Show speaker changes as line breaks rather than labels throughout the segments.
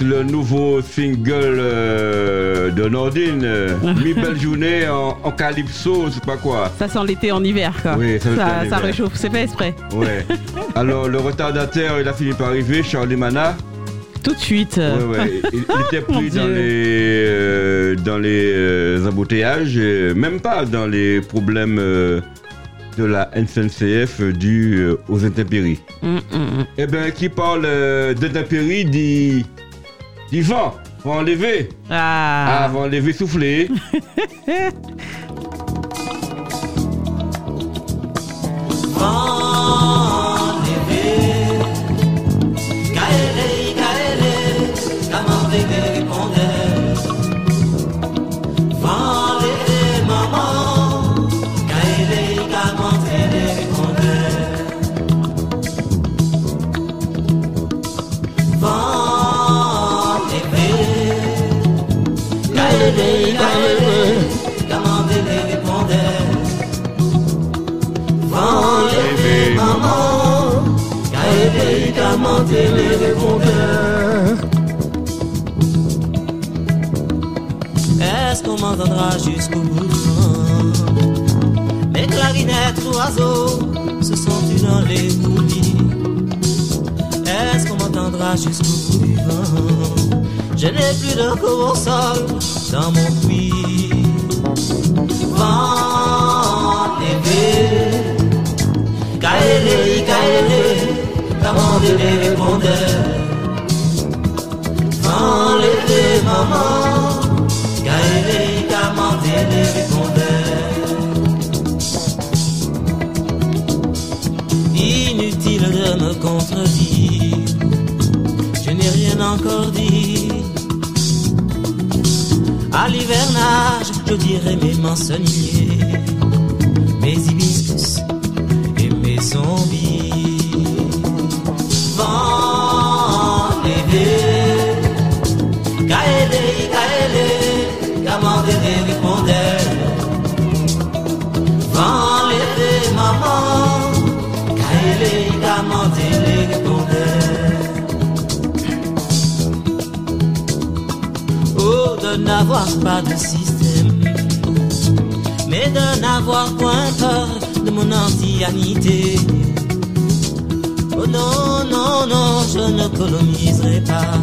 le nouveau single euh, de Nordine. Mi belle journée en, en calypso, c'est pas quoi.
Ça sent l'été en hiver, quoi.
Oui, ça,
réchauffe, c'est pas exprès.
Ouais. Alors le retardataire, il a fini par arriver, Charlie Mana.
Tout de suite.
Ouais, ouais. Il, il était pris dans les, euh, dans les euh, embouteillages, et même pas dans les problèmes de la SNCF dus euh, aux intempéries.
Hum, hum, hum.
Eh bien, qui parle d'intempéries dit, dit vent, vent enlever. Ah,
Ah.
enlever souffler.
Est-ce qu'on m'entendra jusqu'au bout? Du Mes clarinettes oiseaux se sont-ils dans les bouillies Est-ce qu'on m'entendra jusqu'au bout Je n'ai plus de sol dans mon puits je répondais Quand l'été maman Gaëlle Gaman je répondais Inutile de me contredire. Je n'ai rien encore dit. À l'hivernage je dirai mes mensonniers. N'avoir pas de système Mais de n'avoir point peur de mon antianité Oh non, non, non, je ne coloniserai pas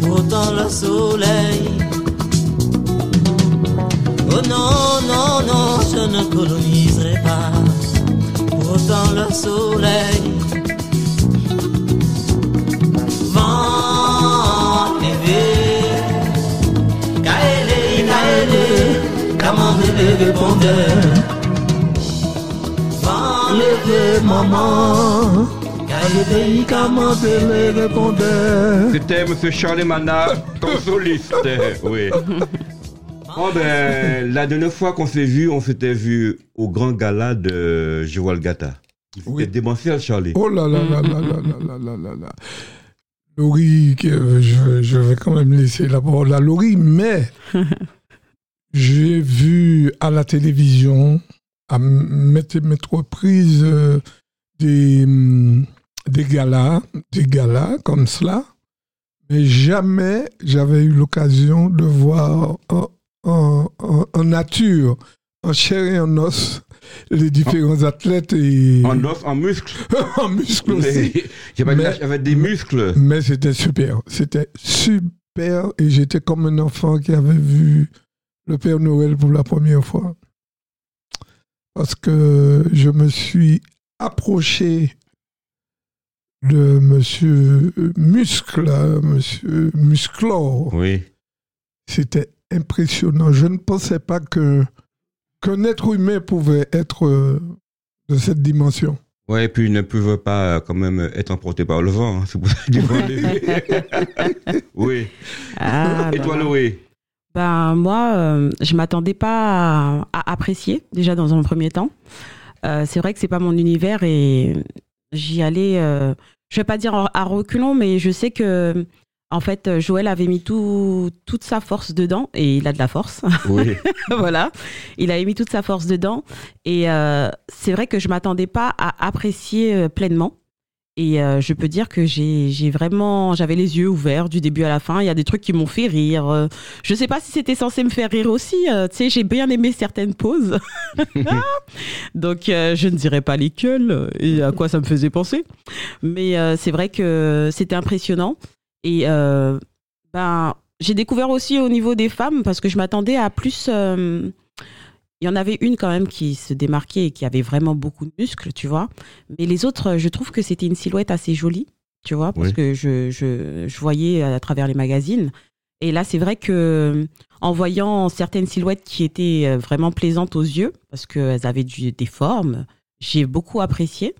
pour autant le soleil. Oh non, non, non, je ne coloniserai pas pour autant le soleil. Maman.
C'était M. Charlie Mana, ton soliste. Oui. Oh ben, la dernière fois qu'on s'est vu, on s'était vu au grand gala de Joël Gata. C'était
Oui.
démentiel, Charlie.
Oh là là là là là là là là là là. Laurie, je, je vais quand même laisser la parole à Laurie, mais j'ai vu à la télévision, à maintes reprises, euh, des, hum, des galas, des galas comme cela, mais jamais j'avais eu l'occasion de voir en, en- en- en nature, en chair et en os, les différents athlètes et
En os, en muscle.
en muscle aussi.
Mais des muscles.
Mais c'était super. C'était super. Et j'étais comme un enfant qui avait vu le Père Noël pour la première fois. Parce que je me suis approché de Monsieur Muscle, Monsieur Musclor.
Oui.
C'était impressionnant. Je ne pensais pas que qu'un être humain pouvait être euh, de cette dimension.
Ouais, et puis il ne pouvait pas euh, quand même être emporté par le vent. hein. C'est pour ça qu'il faut enlever. oui.
Ah,
Et toi,
là. Ben moi, euh, je m'attendais pas à, à apprécier déjà dans un premier temps. Euh, c'est vrai que c'est pas mon univers et j'y allais. euh, je vais pas dire à reculons, mais je sais que en fait Joël avait mis tout, toute sa force dedans et il a de la force.
Oui.
voilà, il avait mis toute sa force dedans et euh, c'est vrai que je m'attendais pas à apprécier euh, pleinement. Et euh, je peux dire que j'ai vraiment, j'avais les yeux ouverts du début à la fin. Il y a des trucs qui m'ont fait rire. Euh, Je sais pas si c'était censé me faire rire aussi. euh, tu sais, j'ai bien aimé certaines pauses. Donc, je ne dirais pas lesquelles et à quoi ça me faisait penser. Mais c'est vrai que c'était impressionnant. Et ben, j'ai découvert aussi au niveau des femmes parce que je m'attendais à plus. Il y en avait une quand même qui se démarquait et qui avait vraiment beaucoup de muscles, tu vois. Mais les autres, je trouve que c'était une silhouette assez jolie, tu vois, parce
Oui.
que je, je, je voyais à travers les magazines. Et là, c'est vrai que en voyant certaines silhouettes qui étaient euh, vraiment plaisantes aux yeux, parce qu'elles avaient du- des formes, j'ai beaucoup apprécié.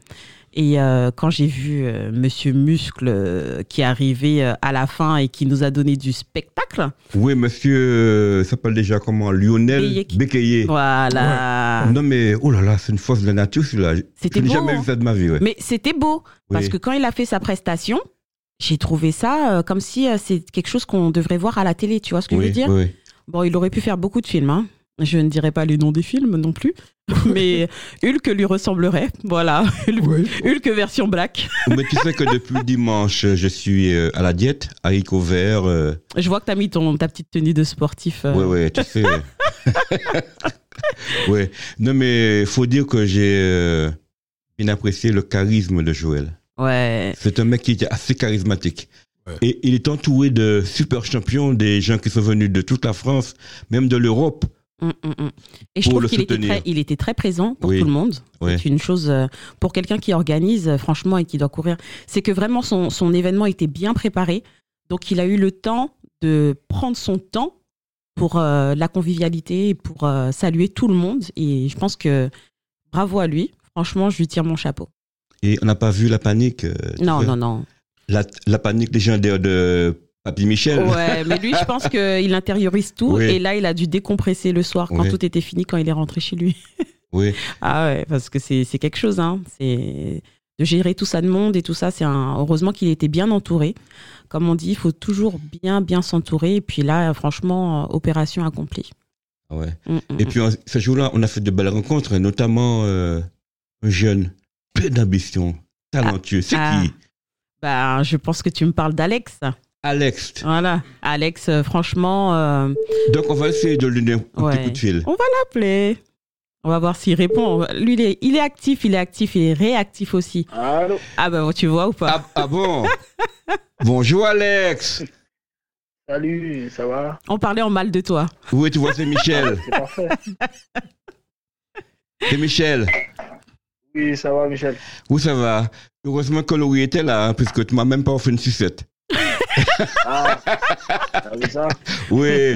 Et euh, quand j'ai vu euh, Monsieur Muscle euh, qui est arrivé euh, à la fin et qui nous a donné du spectacle,
Oui, monsieur, euh, s'appelle déjà comment? Lionel. Bécayer.
voilà.
Non, mais oh là là, c'est une force de la nature, celui-là.
C'était
Je n'ai
beau,
jamais vu ça de ma vie, ouais.
Mais c'était beau. Parce
Oui.
que quand il a fait sa prestation, j'ai trouvé ça comme si c'est quelque chose qu'on devrait voir à la télé, tu vois ce que je
oui,
veux dire?
oui.
Bon, il aurait pu faire beaucoup de films, hein. Je ne dirais pas les noms des films non plus, mais Hulk lui ressemblerait, voilà, Hulk,
Oui.
Hulk version black.
Mais tu sais que depuis dimanche, je suis euh, à la diète, haricots verts. euh,
Je vois que tu as mis ton, ta petite tenue de sportif. euh.
Ouais, ouais, tu sais. ouais. Non, mais faut dire que j'ai euh, bien apprécié le charisme de Joël.
Ouais.
C'est un mec qui est assez charismatique.
Ouais.
Et il est entouré de super champions, des gens qui sont venus de toute la France, même de l'Europe.
Mm, mm, mm. Et je trouve qu'il était très, il était très présent pour
Oui.
tout le monde. C'est une chose euh, pour quelqu'un qui organise, euh, franchement, et qui doit courir. C'est que vraiment son, son événement était bien préparé. Donc il a eu le temps de prendre son temps pour euh, la convivialité et pour euh, saluer tout le monde. Et je pense que bravo à lui. Franchement, je lui tire mon chapeau.
Et on n'a pas vu la panique. euh,
Non, non, non.
La, la panique légendaire de Papy Michel.
Ouais, mais lui, je pense qu'il intériorise tout.
Oui.
Et là, il a dû décompresser le soir quand
Oui.
tout était fini, quand il est rentré chez lui.
Oui.
Ah ouais, parce que c'est quelque chose, hein. C'est de gérer tout ça de monde et tout ça. C'est un. Heureusement qu'il était bien entouré. Comme on dit, il faut toujours bien, bien s'entourer. Et puis là, franchement, euh, opération accomplie.
Ouais.
Mm, mm,
Et
mm.
puis, en- ce jour-là, on a fait de belles rencontres, notamment euh, un jeune, plein d'ambition, talentueux. C'est
ah.
qui?
Ben, je pense que tu me parles d'Alex.
Alex.
Voilà, Alex, euh, franchement, euh,
Donc, on va essayer de lui donner un
Ouais.
petit coup de fil.
on va l'appeler. On va voir s'il répond. Lui, il est, il est actif, il est actif, il est réactif aussi.
Allô
Ah ben, tu vois ou pas?
Ah, ah bon? Bonjour Alex
Salut, ça va?
On parlait en mal de toi.
Oui, tu vois, c'est Michel.
C'est parfait.
C'est Michel.
Oui, ça va, Michel.
Où ça va Heureusement que Laurie était là, hein, puisque tu m'as même pas offert une sucette.
Ah, ça
Oui,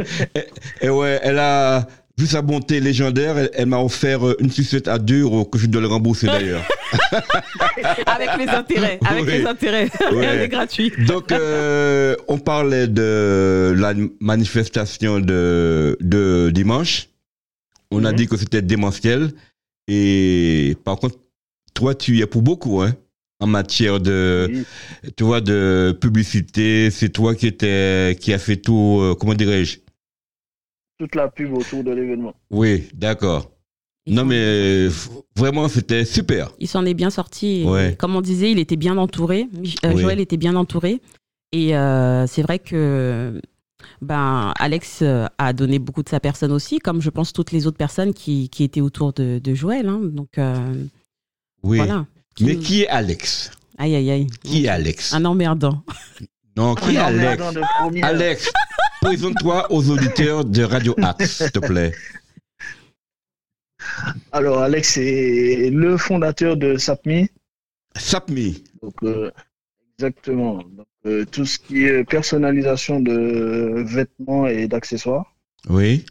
et, ouais, elle a vu sa bonté légendaire, elle, elle m'a offert euh, une sucette à 2 euros que je dois le rembourser d'ailleurs.
Avec les intérêts, avec
Oui.
les intérêts. Rien n'est gratuit.
Donc, euh, on parlait de la manifestation de, de dimanche. On a
Mhm.
dit que c'était démentiel. Et par contre, toi, tu y es pour beaucoup, hein, en matière de,
Oui.
tu vois, de publicité. C'est toi qui étais, qui a fait tout, euh, comment dirais-je?
Toute la pub autour de l'événement.
Oui, d'accord. Non, mais euh, vraiment, c'était super.
Il s'en est bien sorti.
Ouais.
Comme on disait, il était bien entouré. Euh,
Oui.
Joël était bien entouré. Et euh, c'est vrai que ben, Alex a donné beaucoup de sa personne aussi, comme je pense toutes les autres personnes qui, qui étaient autour de, de Joël. hein. Donc euh,
Oui.
voilà.
Mais qui est Alex?
Aïe, aïe, aïe.
Qui est Alex?
Un emmerdant.
Non, qui est
Un
Alex?
emmerdant de première.
Alex, présente-toi aux auditeurs de Radio Axe, s'il te plaît.
Alors, Alex est le fondateur de SAPMI.
Sapmi.
Donc, euh, exactement. Donc, euh, tout ce qui est personnalisation de vêtements et d'accessoires,
Oui.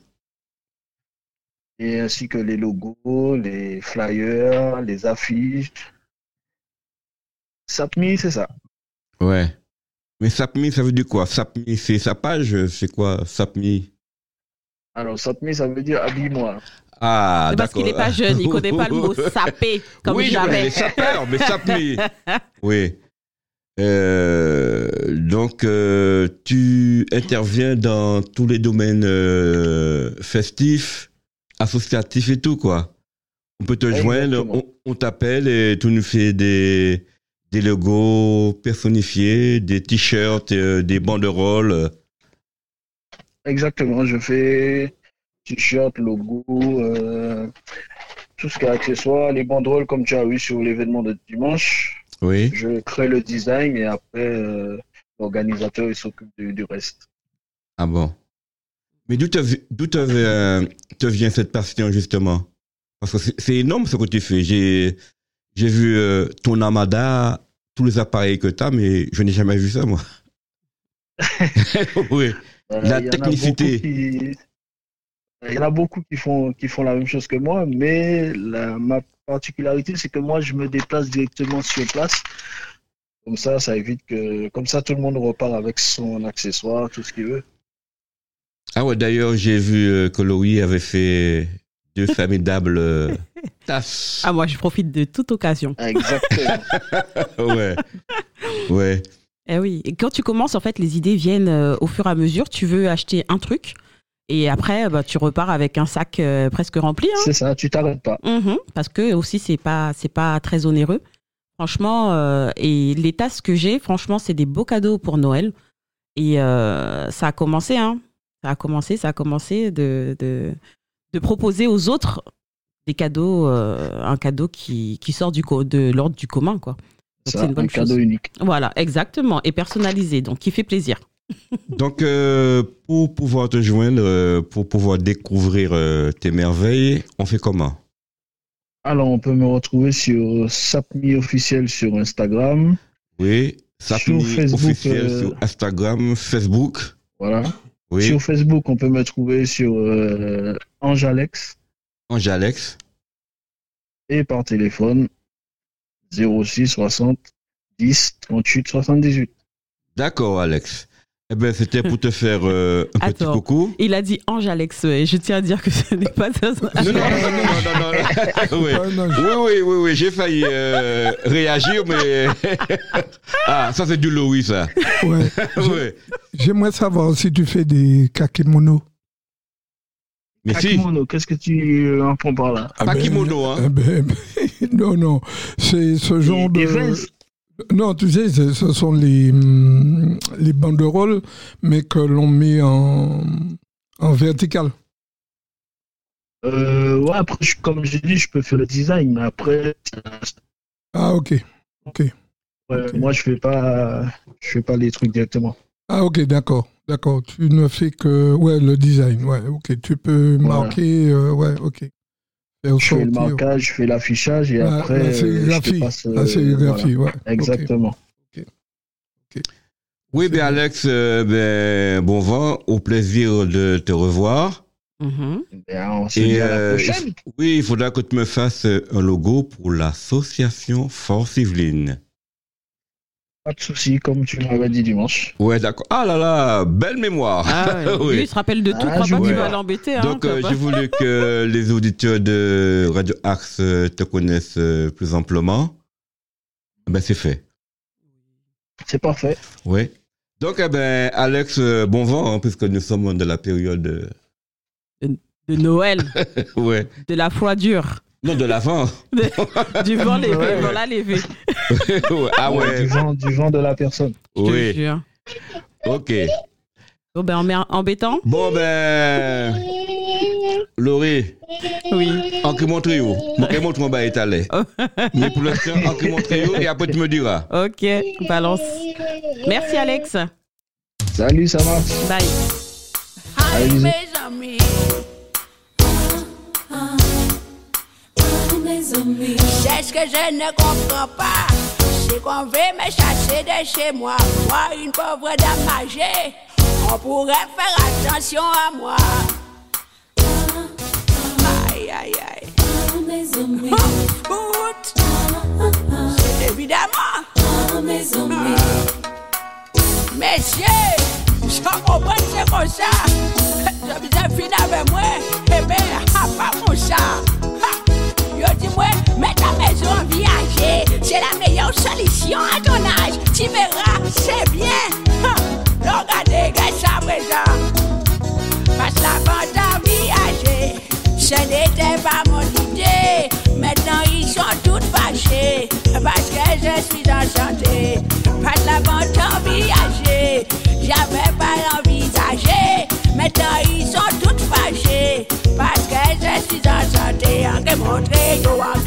et ainsi que les logos, les flyers, les affiches. SAPMI, c'est ça.
Ouais. Mais Sapmi, ça veut dire quoi? Sapmi, c'est sa page? C'est quoi Sapmi?
Alors, SAPMI, ça veut dire habille-moi.
Ah,
C'est parce
d'accord.
qu'il n'est pas jeune, il connaît pas le mot sapé comme
oui,
jamais.
les sapeurs, mais Sapmi. oui. Euh, donc, euh, tu interviens dans tous les domaines euh, festifs, associatifs et tout, quoi. On peut te
Exactement.
joindre, on, on t'appelle et tu nous fais des, des logos personnifiés, des t-shirts, euh, des banderoles.
Exactement, je fais t-shirt, logo, euh, tout ce qui est accessoire, les banderoles comme tu as vu sur l'événement de dimanche.
Oui.
Je crée le design et après euh, l'organisateur il s'occupe du, du reste.
Ah bon. Mais d'où te, vient cette passion justement? Parce que c'est- c'est énorme ce que tu fais. J'ai, j'ai vu euh, ton Amada, tous les appareils que tu as, mais je n'ai jamais vu ça moi. oui.
Euh,
La technicité.
qui- Il y en a beaucoup qui font, qui font la même chose que moi, mais la, ma particularité, c'est que moi, je me déplace directement sur place. Comme ça, ça évite que. Comme ça, tout le monde repart avec son accessoire, tout ce qu'il veut.
Ah ouais, d'ailleurs, j'ai vu euh, que Louis avait fait deux formidables euh, tasses.
Ah, moi, je profite de toute occasion.
Exactement.
ouais. Ouais.
Eh oui. Et quand tu commences, en fait, les idées viennent euh, au fur et à mesure. Tu veux acheter un truc et après, bah, tu repars avec un sac euh, presque rempli. hein.
c'est ça, tu t'arrêtes pas.
Mhm, parce que aussi c'est pas c'est pas très onéreux. Franchement, euh, et les tasses que j'ai, franchement, c'est des beaux cadeaux pour Noël. Et euh, ça a commencé, hein. Ça a commencé, ça a commencé de, de, de proposer aux autres des cadeaux, euh, un cadeau qui, qui sort du co- de l'ordre du commun, quoi. C'est une bonne
un cadeau unique.
Voilà, exactement, et personnalisé, donc qui fait plaisir.
Donc, euh, pour pouvoir te joindre, euh, pour pouvoir découvrir euh, tes merveilles, on fait comment?
Alors, on peut me retrouver sur Sapmi officiel sur Instagram.
Oui.
Facebook,
officiel
euh,
sur Instagram, Facebook.
Voilà.
Oui.
Sur Facebook, on peut me trouver sur euh, Ange Alex
Ange Alex.
et par téléphone 06 60 10 38 78.
D'accord, Alex. Eh ben, c'était pour te faire euh, un petit coucou.
Il a dit Ange Alex, et je tiens à dire que ce n'est pas ça.
Non, non, non, non, non, non, non. Oui.
Non, je-
Oui, oui, oui, oui, j'ai failli euh, réagir, mais. ah, ça, c'est du Louis, ça.
ouais.
oui.
J'aimerais savoir si tu fais des kakémonos.
Mais si,
qu'est-ce que tu en prends par là?
Ah
pas
ben,
kimono, hein.
eh ben, non, non. C'est ce genre
Des
de. Non, tu sais, ce sont les, hum, les banderoles, mais que l'on met en, en vertical.
euh, Ouais, après, je- comme j'ai dit, je peux faire le design, mais après,
Ah, ok.
ouais,
Ok.
moi, je fais pas, je fais pas les trucs directement.
Ah, ok, d'accord. D'accord. Tu ne fais que ouais, le design. Ouais, ok. Tu peux
Voilà.
marquer. euh, ouais, ok. Faire
Je fais le marquage, je fais l'affichage et
Ouais,
après,
la
euh, euh,
La sérigraphie, ouais.
voilà. Exactement.
Oui, ben, Alex, euh, ben, bon vent, au plaisir de te revoir.
Mhm.
Ben, on se
Et,
dit à la
euh,
prochaine.
Oui, il faudra que tu me fasses un logo pour l'association Force Yveline.
Pas de souci, comme tu m'avais dit dimanche.
Ouais, d'accord. Ah là là, belle mémoire.
Ah, ouais.
Oui.
Lui, il se rappelle de tout.
Ah,
Crois
je
pas l'embêter. Hein,
Donc, euh, j'ai voulu que les auditeurs de Radio Axe euh, te connaissent euh, plus amplement. Ben, c'est fait.
C'est parfait.
Oui. Donc, eh ben, Alex, bon vent, hein, puisque nous sommes dans la période.
de Noël,
ouais.
de la foi dure,
Non, de l'avant.
du vent lévé,
Ouais.
voilà lévé.
Ouais. Ah
Du
ouais.
vent, du vent de la personne.
Je te
Oui.
jure.
Ok.
Bon, ben, embêtant
Bon, ben. Laurie,
Oui.
en qui montre où? Mon qui montre mon bas est allé.
Oh.
Mais pour l'instant, en qui montre où? Et après tu me diras.
Ok, balance. Merci, Alex.
Salut, ça marche.
Bye.
Allez,
Aïe, mes amis. C'est ce que je ne comprends pas. C'est qu'on veut me chasser de chez moi. Moi, une pauvre dame âgée. On pourrait faire attention à moi. Ah, ah, aïe, aïe, aïe. Ah, mes amis. Oh, c'est évidemment. mes amis. Ah. Messieurs, j'en comprends c'est comme ça. Je vous fini avec moi. Eh bien, pas pour ça. Viager. C'est la meilleure solution à ton âge. Tu verras, c'est bien. Regardez, regarde ça présent. Passe la vente à viager. Ce n'était pas mon idée. Maintenant ils sont toutes fâchés. Parce que je suis enchantée. Pas de la vente envisagée, j'avais pas envisagé. Maintenant ils sont toutes fâchés. Parce que je suis enchantée. En que en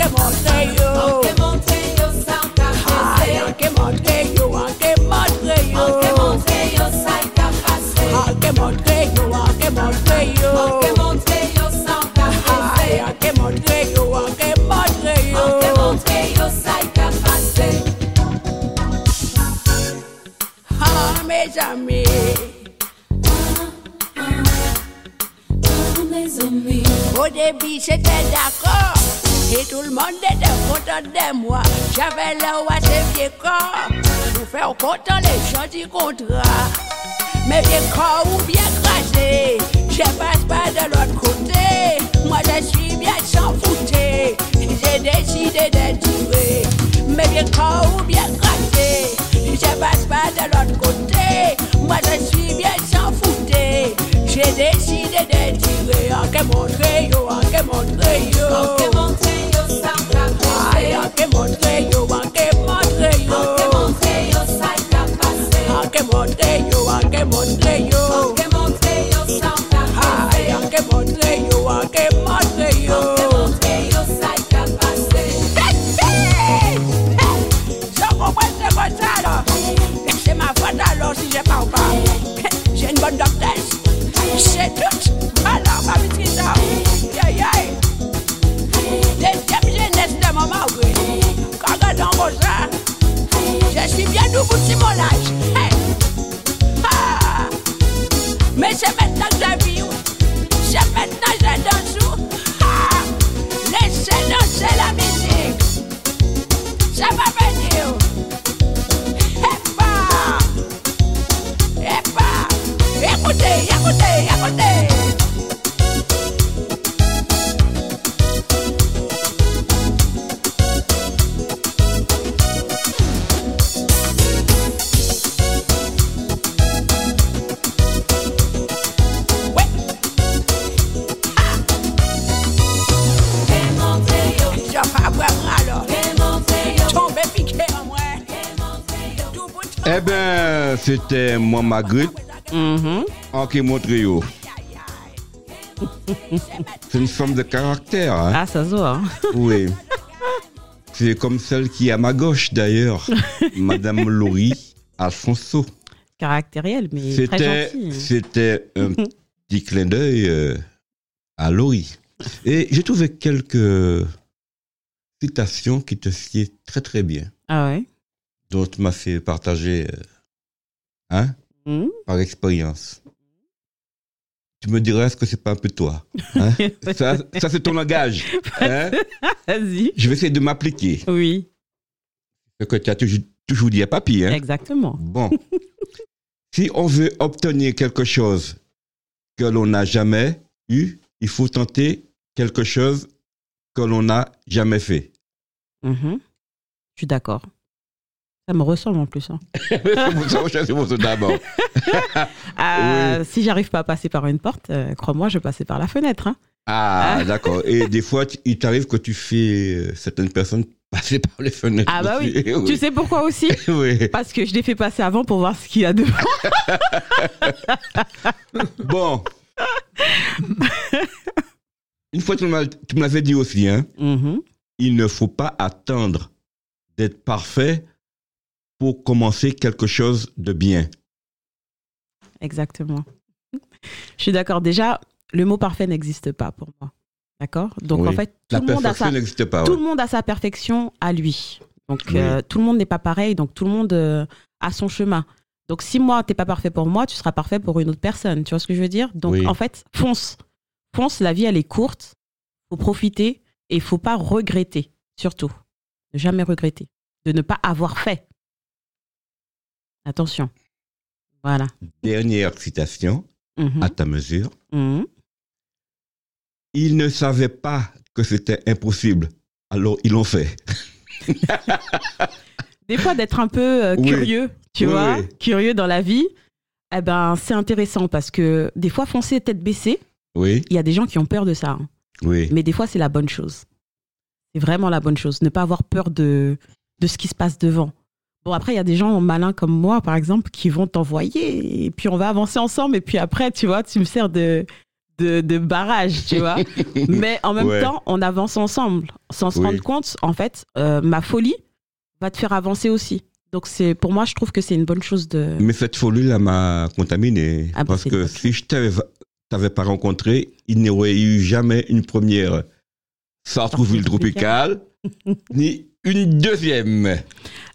C'était d'accord. Et tout le monde était content de moi. J'avais le roi de vieux corps. Pour faire content les gens du contrat. Mes vieux corps ou bien crasés. Je passe pas de l'autre côté. Moi, je suis bien sans fouter. J'ai décidé de tirer. Mes vieux corps ou bien crasés. Je passe pas de l'autre côté. Moi, je suis bien sans fouter. J'ai décidé de tirer. En que montrer yo, en que montrer yo. Ay,
Magritte
Mhm.
en qui montre yo. C'est une femme de caractère, hein?
Ah, ça se voit. hein.
Oui. C'est comme celle qui est à ma gauche d'ailleurs, Madame Laurie Alfonso.
Caractériel, mais très
C'était,
gentil.
c'était un petit clin d'œil euh, à Laurie. Et j'ai trouvé quelques citations qui te sied très très bien,
Ah ouais?
Dont tu m'as fait partager euh, hein,
Mhm.
par expérience. Tu me diras, est-ce que c'est pas un peu toi hein? Ça, ça, c'est ton langage. hein?
Vas-y.
Je vais essayer de m'appliquer.
Oui,
Ce que tu as toujours, toujours dit à papy. Hein?
exactement.
Bon. si on veut obtenir quelque chose que l'on n'a jamais eu, il faut tenter quelque chose que l'on n'a jamais fait.
Mhm. Je suis d'accord. Ça me ressemble en plus. hein.
d'abord.
Euh, Si j'arrive pas à passer par une porte, euh, crois-moi, je vais passer par la fenêtre. hein.
Ah, d'accord. Et des fois, il t'arrive que tu fais euh, certaines personnes passer par les fenêtres.
Ah bah oui. Tu sais pourquoi aussi
oui.
Parce que je l'ai fait passer avant pour voir ce qu'il y a devant.
Bon. Une fois, tu me l'avais dit aussi, hein,
Mhm.
il ne faut pas attendre d'être parfait pour commencer quelque chose de bien.
Exactement. Je suis d'accord. Déjà, le mot parfait n'existe pas pour moi. D'accord? Donc
Oui.
en fait, tout
La
le, monde a sa,
pas.
tout le monde a sa perfection à lui. Donc
Oui.
euh, tout le monde n'est pas pareil. Donc tout le monde euh, a son chemin. Donc si moi, t'es pas parfait pour moi, tu seras parfait pour une autre personne. Tu vois ce que je veux dire? Donc
Oui.
en fait, fonce. Fonce, la vie, elle est courte. faut profiter et il faut pas regretter, surtout. Ne jamais regretter. De ne pas avoir fait. Attention. Voilà.
Dernière citation,
Mhm.
à ta mesure.
Mhm.
Ils ne savaient pas que c'était impossible, alors ils l'ont fait.
Des fois, d'être un peu euh,
Oui.
curieux, tu
Oui,
vois,
oui.
curieux dans la vie, eh ben, c'est intéressant parce que des fois, foncer tête baissée,
Oui,
il y a des gens qui ont peur de ça. hein.
oui.
Mais des fois, c'est la bonne chose. C'est vraiment la bonne chose. Ne pas avoir peur de, de ce qui se passe devant. Bon, après, il y a des gens malins comme moi, par exemple, qui vont t'envoyer, et puis on va avancer ensemble, et puis après, tu vois, tu me sers de, de, de barrage, tu vois. Mais en même
Ouais.
temps, on avance ensemble, sans se
Oui.
rendre compte, en fait, euh, ma folie va te faire avancer aussi. Donc, c'est pour moi, je trouve que c'est une bonne chose de.
Mais cette folie-là m'a contaminé.
Ah
parce que si je t'avais t'avais pas rencontré, il n'y aurait eu jamais une première Sartrouville tropicale, ni une deuxième.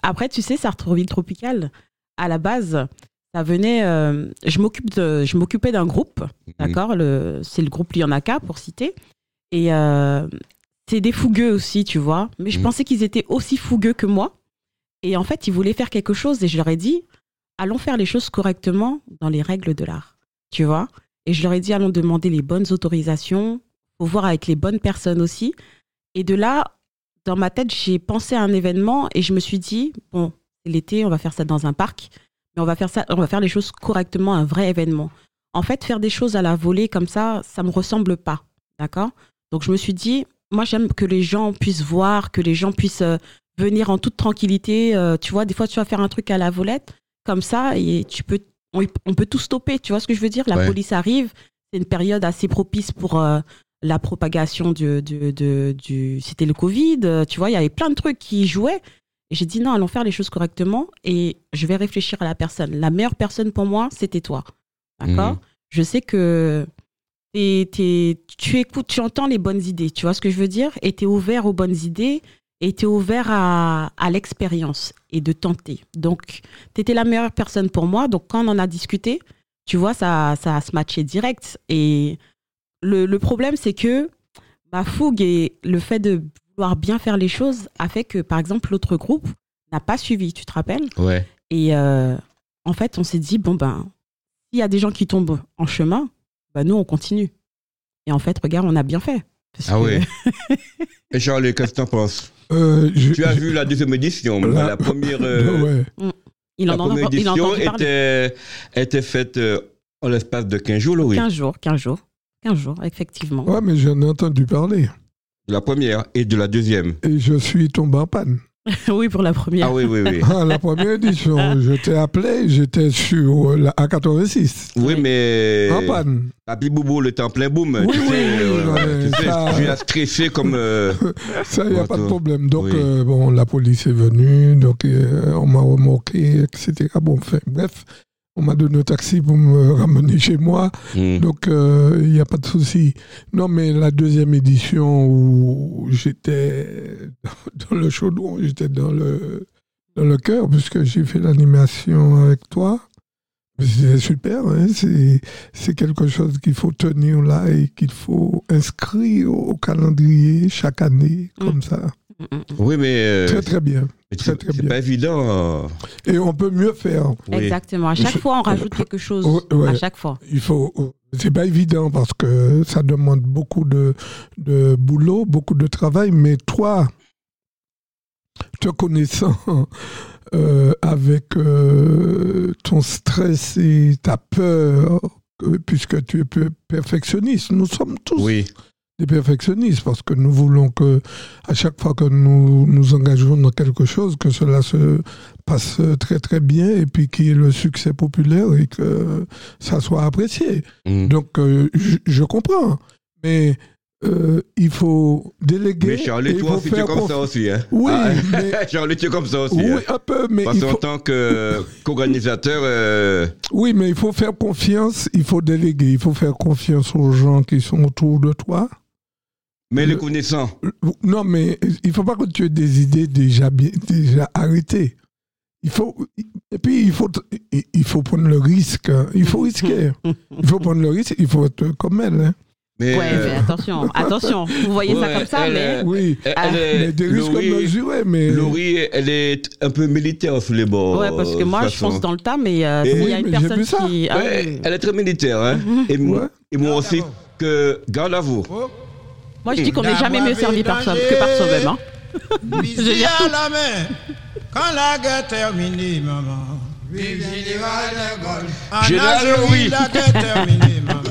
Après, tu sais, Sartreville Tropical, à la base, ça venait. euh, je m'occupe de, je m'occupais d'un groupe, d'accord. Le, c'est le groupe Lionaka pour citer, et euh, c'est des fougueux aussi, tu vois. Mais je
Mhm.
pensais qu'ils étaient aussi fougueux que moi. Et en fait, ils voulaient faire quelque chose, et je leur ai dit, allons faire les choses correctement dans les règles de l'art, tu vois. Et je leur ai dit, allons demander les bonnes autorisations, faut voir avec les bonnes personnes aussi. Et de là, dans ma tête, j'ai pensé à un événement et je me suis dit, bon, l'été, on va faire ça dans un parc, mais on va faire ça, on va faire les choses correctement, un vrai événement. En fait, faire des choses à la volée comme ça, ça me ressemble pas, d'accord? Donc je me suis dit, moi j'aime que les gens puissent voir, que les gens puissent euh, venir en toute tranquillité. euh, tu vois, des fois tu vas faire un truc à la volette comme ça et tu peux, on, on peut tout stopper. Tu vois ce que je veux dire? La
Ouais.
police arrive, c'est une période assez propice pour euh, la propagation du, du, du, du- c'était le Covid. euh, Tu vois, il y avait plein de trucs qui jouaient. Et j'ai dit non, allons faire les choses correctement et je vais réfléchir à la personne. La meilleure personne pour moi, c'était toi. D'accord
Mhm.
Je sais que t'es- tu écoutes, tu entends les bonnes idées. Tu vois ce que je veux dire? Et tu es ouvert aux bonnes idées et tu es ouvert à, à l'expérience et de tenter. Donc, tu étais la meilleure personne pour moi. Donc, quand on en a discuté, tu vois, ça, ça a se matché direct. Et le, le problème, c'est que ma fougue et le fait de vouloir bien faire les choses a fait que, par exemple, l'autre groupe n'a pas suivi, tu te rappelles?
Ouais.
Et euh, en fait, on s'est dit, bon, ben, s'il y a des gens qui tombent en chemin, ben, nous, on continue. Et en fait, regarde, on a bien fait. Parce
Ah
que-
ouais. Et Charles, qu'est-ce que t'en penses?
Euh, je-
Tu as vu la deuxième édition, mais
La-
la première, euh,
ouais.
il, en
la
en a,
première
il a
édition était, était faite euh, en l'espace de 15 jours, Laurie.
15 jours, 15 jours. 15 jours, effectivement.
Ouais, mais j'en ai entendu parler.
De la première et de la deuxième.
Et je suis tombé en panne.
oui, pour la première.
Ah oui, oui, oui.
Ah, la première édition, je t'ai appelé, j'étais sur euh, la A86.
Oui, mais.
En panne.
Papy Boubou, le temps plein boum.
Oui,
tu
oui,
sais,
oui,
euh,
ouais,
tu sais, je stressé comme. euh,
Ça, il n'y a pas de problème. Donc,
Oui.
euh, bon, la police est venue, donc euh, on m'a remorqué, etc. Bon, enfin, bref, on m'a donné un taxi pour me ramener chez moi.
hmm.
Donc, euh, il n'y a pas de souci. Non, mais la deuxième édition où j'étais dans le chaudron, j'étais dans le, dans le cœur, puisque j'ai fait l'animation avec toi. C'est super, hein, c'est c'est quelque chose qu'il faut tenir là et qu'il faut inscrire au calendrier chaque année,
Mm.
comme ça.
Oui, mais. euh,
Très, très bien.
c'est pas évident. euh,
Et on peut mieux faire.
oui.
Exactement. À chaque fois, on rajoute quelque chose.
Ouais.
À chaque fois.
Il faut. C'est pas évident parce que ça demande beaucoup de, de boulot, beaucoup de travail, mais toi, te connaissant euh, avec euh, ton stress et ta peur, puisque tu es pe- perfectionniste, nous sommes tous
Oui.
Des perfectionnistes parce que nous voulons que à chaque fois que nous nous engageons dans quelque chose, que cela se passe très très bien et puis qu'il y ait le succès populaire et que ça soit apprécié.
hmm.
Donc euh, je, je comprends, mais euh, il faut déléguer.
Mais Charlie, toi aussi, tu es comme ça aussi. Hein?
Oui,
Ah,
mais-
Charlie, tu es comme ça aussi.
Oui,
hein?
un peu, mais
Parce qu'en
faut,
tant qu'organisateur, euh,
oui, mais il faut faire confiance, il faut déléguer, il faut faire confiance aux gens qui sont autour de toi.
Mais
Le-
les connaissants.
Non, mais il faut pas que tu aies des idées déjà, bien, déjà arrêtées. Il faut, et puis il faut, il faut prendre le risque. hein. Il faut risquer. Il faut prendre le risque. Il faut être comme elle. hein.
Mais,
Ouais,
euh,
mais attention, attention. Vous voyez ça comme ça,
elle,
mais.
Oui,
elle
Ah,
est-
mais des risques
Laurie-
mesurés. Mais
Laurie, elle est un peu militaire sur les bords.
Ouais, parce que moi, je
façon.
fonce dans le tas, mais euh, s'il y a une personne qui. Ah
Ouais,
oui.
elle est très militaire. Hein? Et, moi-
Ouais.
et moi aussi, que garde à vous.
Moi, je dis qu'on n'est jamais mieux servi par soi que par soi-même. hein.
À la main, quand la guerre terminée, maman. Vive général de Gaulle.
Général Louis.
la guerre terminée, maman.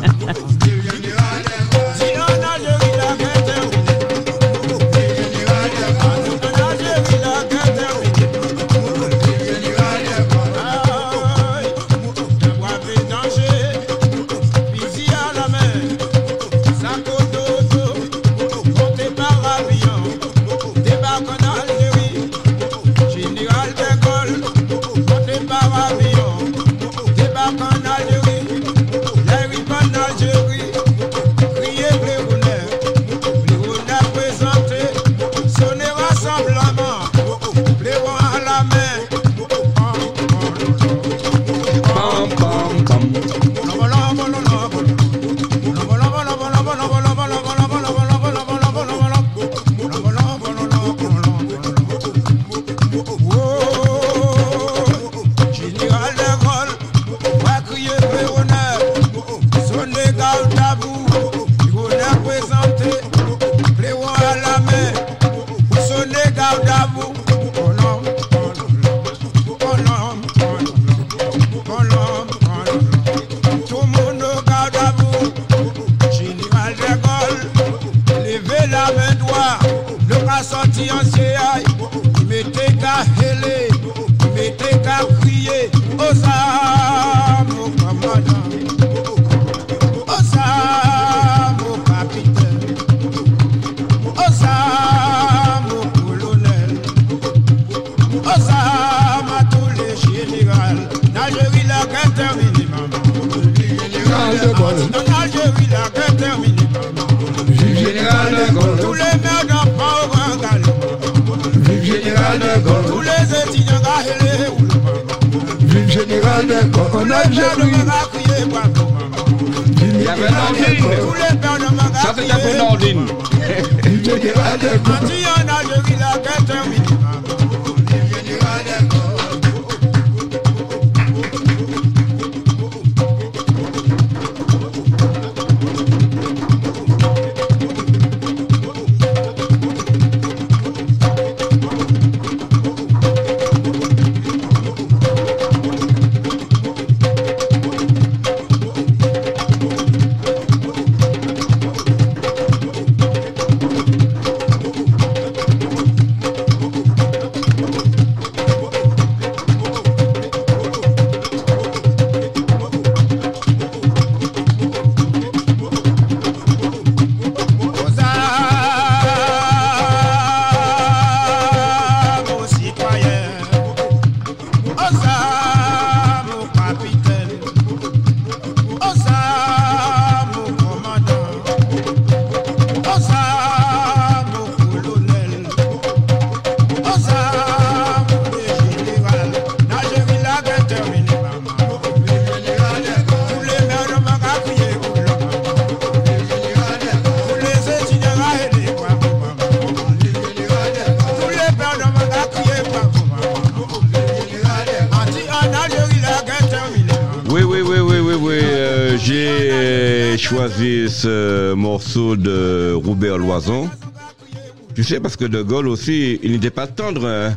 Sais, parce que De Gaulle aussi, il n'était pas tendre. hein.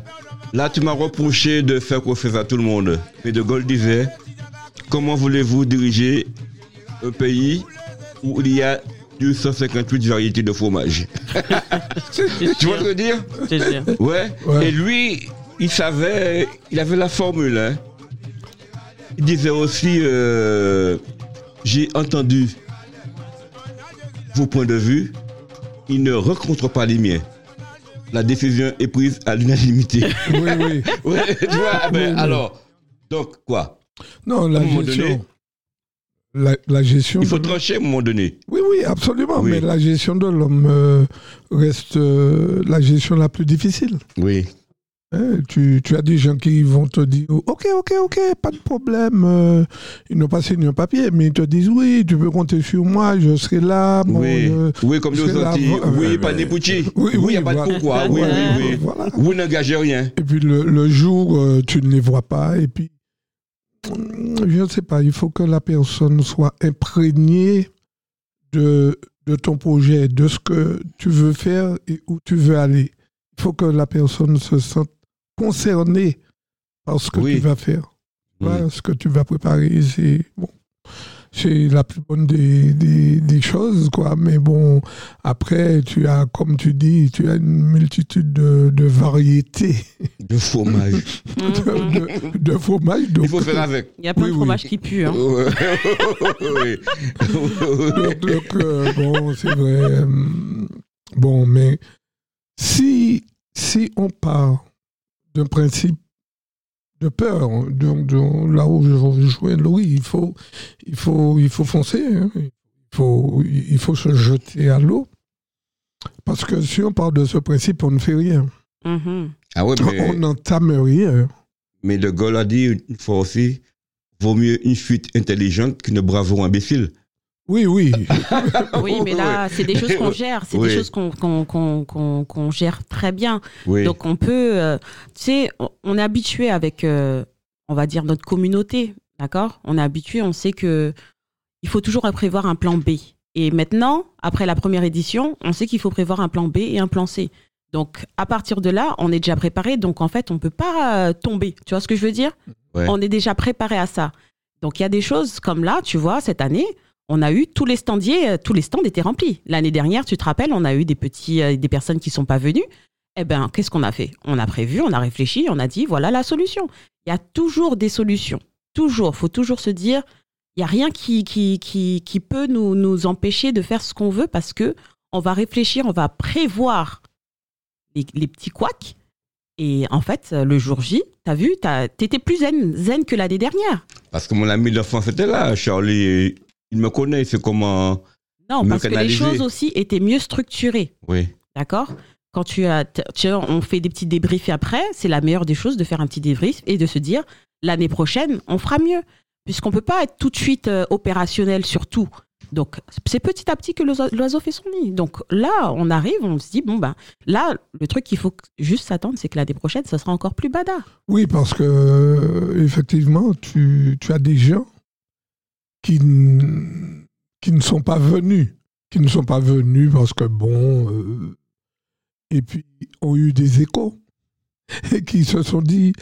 Là, tu m'as reproché de faire confiance à tout le monde. Mais De Gaulle disait, comment voulez-vous diriger un pays où il y a 258 variétés de fromage? Tu vois ce que je veux dire? Ouais. Et lui, il savait, il avait la formule. Hein. Il disait aussi, euh, j'ai entendu vos points de vue, ils ne rencontrent pas les miens. La décision est prise à l'unanimité.
Oui, oui.
ouais, tu vois, ah ben,
Oui, oui.
alors, donc quoi?
Non, la
À un moment
gestion.
donné,
La, la gestion.
Il faut
de-
trancher à un moment donné.
Oui, oui, absolument.
Oui.
Mais la gestion de l'homme euh, reste euh, la gestion la plus difficile.
Oui.
Hein, tu, tu as des gens qui vont te dire Ok, ok, ok, pas de problème. euh, ils n'ont pas signé un papier, mais ils te disent Oui, tu peux compter sur moi, je serai là. bon,
oui.
euh,
oui, comme
je
nous autres,
avant-
oui, pas poutis.
oui,
Oui, il
oui,
n'y a pas de pourquoi. Oui, oui, oui.
Voilà.
Vous n'engagez rien.
Et puis le, le jour, euh, tu ne les vois pas. Et puis, hum, je ne sais pas, il faut que la personne soit imprégnée de, de ton projet, de ce que tu veux faire et où tu veux aller. Il faut que la personne se sente concernée par ce que
Oui.
tu vas faire. Ce que tu vas préparer, c'est bon. C'est la plus bonne des, des, des choses, quoi. Mais bon, après, tu as, comme tu dis, tu as une multitude de, de variétés
De fromage.
De, de, de fromage. Donc,
Il faut faire avec.
Il y a plein
Oui,
de
oui.
fromages qui puent. Hein.
oui.
donc, donc, euh, bon, c'est vrai. euh, bon, mais si, si on part d'un principe de peur, donc, donc, là où je rejoins Louis, il faut, il faut, il faut foncer. hein. Il, faut, il faut se jeter à l'eau. Parce que si on part de ce principe, on ne fait rien.
Mhm.
Ah ouais,
On
mais,
n'entame rien.
mais De Gaulle a dit une fois aussi, vaut mieux une fuite intelligente qu'une bravoure imbécile.
Oui, oui.
Oui, mais là, c'est des choses qu'on gère, c'est
Oui.
des choses qu'on qu'on- qu'on- qu'on- qu'on gère très bien.
Oui.
Donc on peut, euh, tu sais, on- on est habitué avec, euh, on va dire, notre communauté, d'accord? On est habitué, on sait que il faut toujours prévoir un plan B. Et maintenant, après la première édition, on sait qu'il faut prévoir un plan B et un plan C. Donc à partir de là, on est déjà préparé. Donc en fait, on peut pas euh, tomber. Tu vois ce que je veux dire?
Ouais.
On est déjà préparé à ça. Donc il y a des choses comme là, tu vois, cette année, on a eu tous les standiers, euh, tous les stands étaient remplis. L'année dernière, tu te rappelles, on a eu des petits, euh, des personnes qui sont pas venues. Eh ben, qu'est-ce qu'on a fait? On a prévu, on a réfléchi, on a dit voilà la solution. Il y a toujours des solutions, toujours. Faut toujours se dire, il y a rien qui qui qui, peut nous nous empêcher de faire ce qu'on veut parce que on va réfléchir, on va prévoir les, petits couacs. Et en fait, le jour J, t'as vu, t'étais plus zen, zen que l'année dernière.
Parce que mon ami d'enfance était là, Charlie. Il me connaît, c'est comment.
Non, parce que les choses aussi étaient mieux structurées.
Oui.
D'accord? Quand tu as, tu vois, on fait des petits débriefs après, c'est la meilleure des choses de faire un petit débrief et de se dire l'année prochaine, on fera mieux. Puisqu'on peut pas être tout de suite euh, opérationnel sur tout. Donc, c'est petit à petit que l'oiseau fait son nid. Donc là, on arrive, on se dit, bon, ben, là, le truc qu'il faut juste s'attendre, c'est que l'année prochaine, ça sera encore plus bada.
Oui, parce que effectivement, tu, tu as des gens qui, qui ne sont pas venus, qui ne sont pas venus parce que bon, euh, et puis ont eu des échos et qui se sont dit,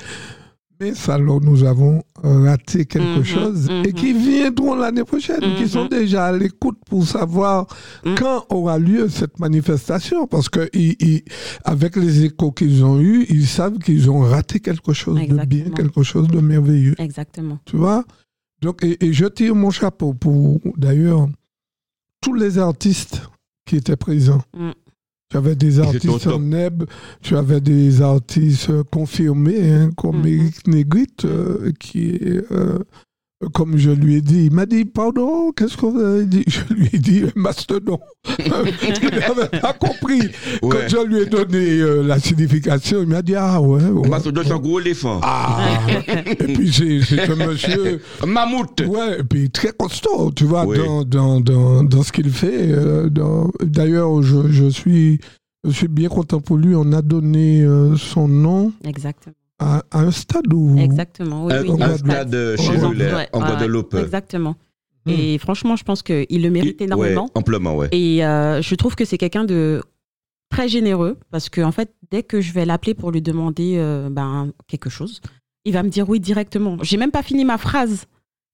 mais ça alors nous avons raté quelque
Mhm,
chose et qui viendront l'année prochaine, qui sont
Mhm.
déjà à l'écoute pour savoir
Mhm.
quand aura lieu cette manifestation, parce que ils- ils- avec les échos qu'ils ont eus, ils savent qu'ils ont raté quelque chose de bien,
Exactement.
quelque chose de merveilleux.
Exactement.
Tu vois? Donc, et, et je tire mon chapeau pour, d'ailleurs, tous les artistes qui étaient présents.
Mm.
Tu avais des artistes en neb, tu avais des artistes confirmés, hein, comme
Mhm.
Eric Negrite, euh, qui est, euh, comme je lui ai dit, il m'a dit, pardon, qu'est-ce que vous avez dit? Je lui ai dit, mastodon. il n'avait pas compris.
Ouais.
Quand je lui ai donné euh, la signification, il m'a dit, ah ouais. ouais.
Mastodon, c'est un gros éléphant.
Ah, et puis c'est un monsieur,
Mammouth.
ouais, et puis très costaud, tu vois, dans, dans, dans, dans ce qu'il fait. euh, D'ailleurs, je, je, suis, je suis bien content pour lui. On a donné euh, son nom
Exactement.
À, à un stade où.
Exactement. Oui,
Un,
oui,
un
il y a
un stade
stade.
chez Muller,
Ouais,
en
ouais,
Guadeloupe.
Exactement.
Hmm.
Et franchement, je pense qu'il le mérite
Il-
énormément.
Ouais, amplement, ouais.
Et euh, je trouve que c'est quelqu'un de très généreux parce que en fait, dès que je vais l'appeler pour lui demander euh, ben, quelque chose, il va me dire oui directement. J'ai même pas fini ma phrase.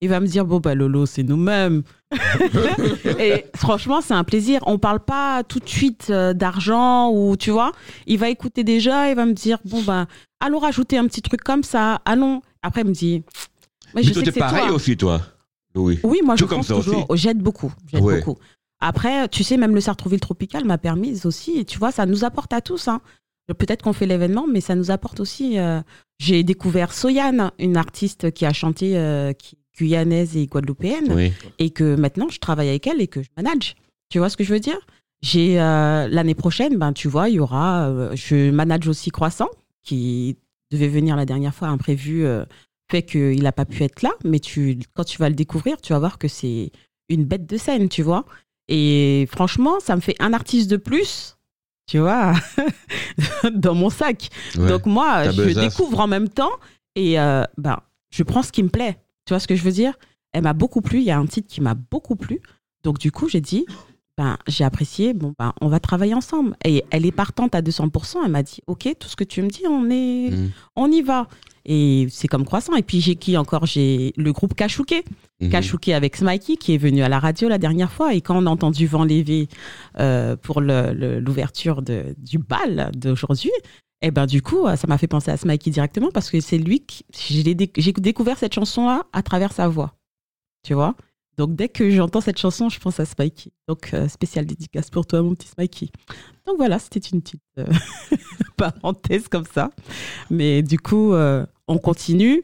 Il va me dire bon bah Lolo, c'est nous-mêmes. et franchement, c'est un plaisir. On parle pas tout de suite euh, d'argent ou tu vois. Il va écouter déjà. Il va me dire bon ben allons rajouter un petit truc comme ça. Allons. Après, il me dit. Mais
Mais
je
toi,
sais
t'es
que c'est
pareil
toi.
aussi, toi. Oui.
Oui, moi je
comme
pense
ça
toujours.
aussi.
J'aide beaucoup. J'aide
Ouais.
beaucoup. Après, tu sais, même le Sartrouville Tropical m'a permis aussi. Et tu vois, ça nous apporte à tous. hein. Peut-être qu'on fait l'événement, mais ça nous apporte aussi. euh, J'ai découvert Soyane, une artiste qui a chanté euh, qui, guyanaise et guadeloupéenne,
Oui.
et que maintenant je travaille avec elle et que je manage. Tu vois ce que je veux dire? J'ai euh, l'année prochaine, ben tu vois, il y aura. euh, je manage aussi Croissant, qui devait venir la dernière fois, imprévu, euh, fait qu'il n'a pas pu être là. Mais tu, quand tu vas le découvrir, tu vas voir que c'est une bête de scène, tu vois. Et franchement, ça me fait un artiste de plus, tu vois, dans mon sac.
Ouais.
Donc moi, je
besace.
découvre en même temps et euh, ben, je prends ce qui me plaît. Tu vois ce que je veux dire? Elle m'a beaucoup plu. Il y a un titre qui m'a beaucoup plu. Donc du coup, j'ai dit, ben, j'ai apprécié. Bon, ben, on va travailler ensemble. Et elle est partante à 200%. Elle m'a dit, ok, tout ce que tu me dis, on est,
Mm.
on y va. Et c'est comme croissant. Et puis j'ai qui encore? J'ai le groupe Kachouké.
Mhm.
Kachouké avec Smikey qui est venu à la radio la dernière fois. Et quand on a entendu Vent Lévé euh, pour l'ouverture du bal d'aujourd'hui, et ben du coup, ça m'a fait penser à Smikey directement parce que c'est lui qui. J'ai découvert cette chanson-là à travers sa voix. Tu vois? Donc dès que j'entends cette chanson, je pense à Smikey. Donc euh, spécial dédicace pour toi, mon petit Smikey. Donc voilà, c'était une petite euh, parenthèse comme ça. Mais du coup, euh, on continue.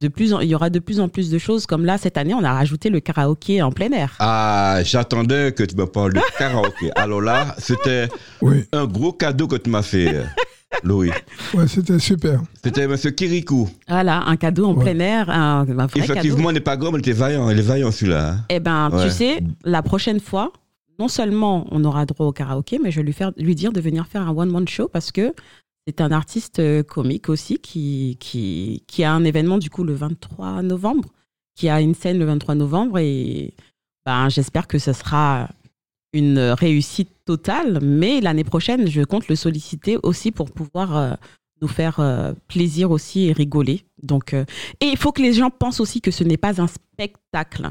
De plus en- il y aura de plus en plus de choses. Comme là, cette année, on a rajouté le karaoké en plein air.
Ah, j'attendais que tu me parles de karaoké. Alors là, c'était
Oui,
un gros cadeau que tu m'as fait, Louis.
ouais, c'était super.
C'était M. Kirikou.
Voilà, un cadeau en
Ouais.
plein air, un, un vrai cadeau.
Effectivement, il n'est pas grand, mais il était vaillant. Il est vaillant, celui-là. hein.
Eh ben,
Ouais.
tu sais, la prochaine fois, non seulement on aura droit au karaoké, mais je vais lui, faire, lui dire de venir faire un one-man show parce que c'est un artiste euh, comique aussi qui, qui, qui a un événement du coup le 23 novembre, qui a une scène le 23 novembre et ben, j'espère que ce sera une réussite totale. Mais l'année prochaine, je compte le solliciter aussi pour pouvoir euh, nous faire euh, plaisir aussi et rigoler. Donc, euh, et il faut que les gens pensent aussi que ce n'est pas un spectacle.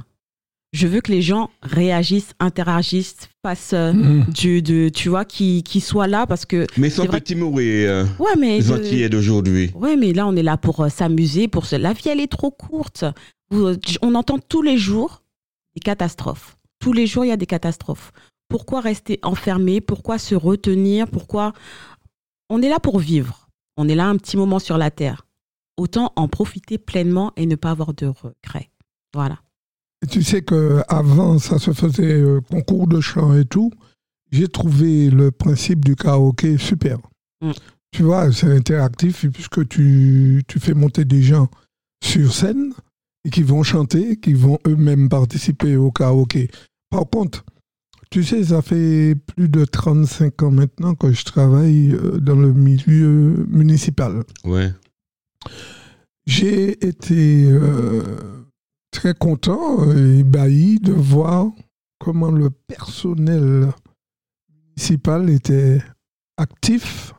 Je veux que les gens réagissent, interagissent, fassent euh,
Mhm.
du, de, tu vois, qui, qui soient là parce que.
Mais
vrai
petits mourés, euh,
Ouais, mais.
Antillais d'aujourd'hui.
Ouais, mais là, on est là pour euh, s'amuser, pour se. La vie, elle est trop courte. On entend tous les jours des catastrophes. Tous les jours, il y a des catastrophes. Pourquoi rester enfermé Pourquoi se retenir Pourquoi On est là pour vivre. On est là un petit moment sur la terre. Autant en profiter pleinement et ne pas avoir de regrets. Voilà.
Tu sais que avant ça se faisait euh, concours de chant et tout. J'ai trouvé le principe du karaoké super.
Mm.
Tu vois, c'est interactif puisque tu, tu fais monter des gens sur scène et qui vont chanter, qui vont eux-mêmes participer au karaoké. Par contre, tu sais, ça fait plus de 35 ans maintenant que je travaille euh, dans le milieu municipal.
Ouais.
J'ai été euh, très content et ébahi de voir comment le personnel municipal était actif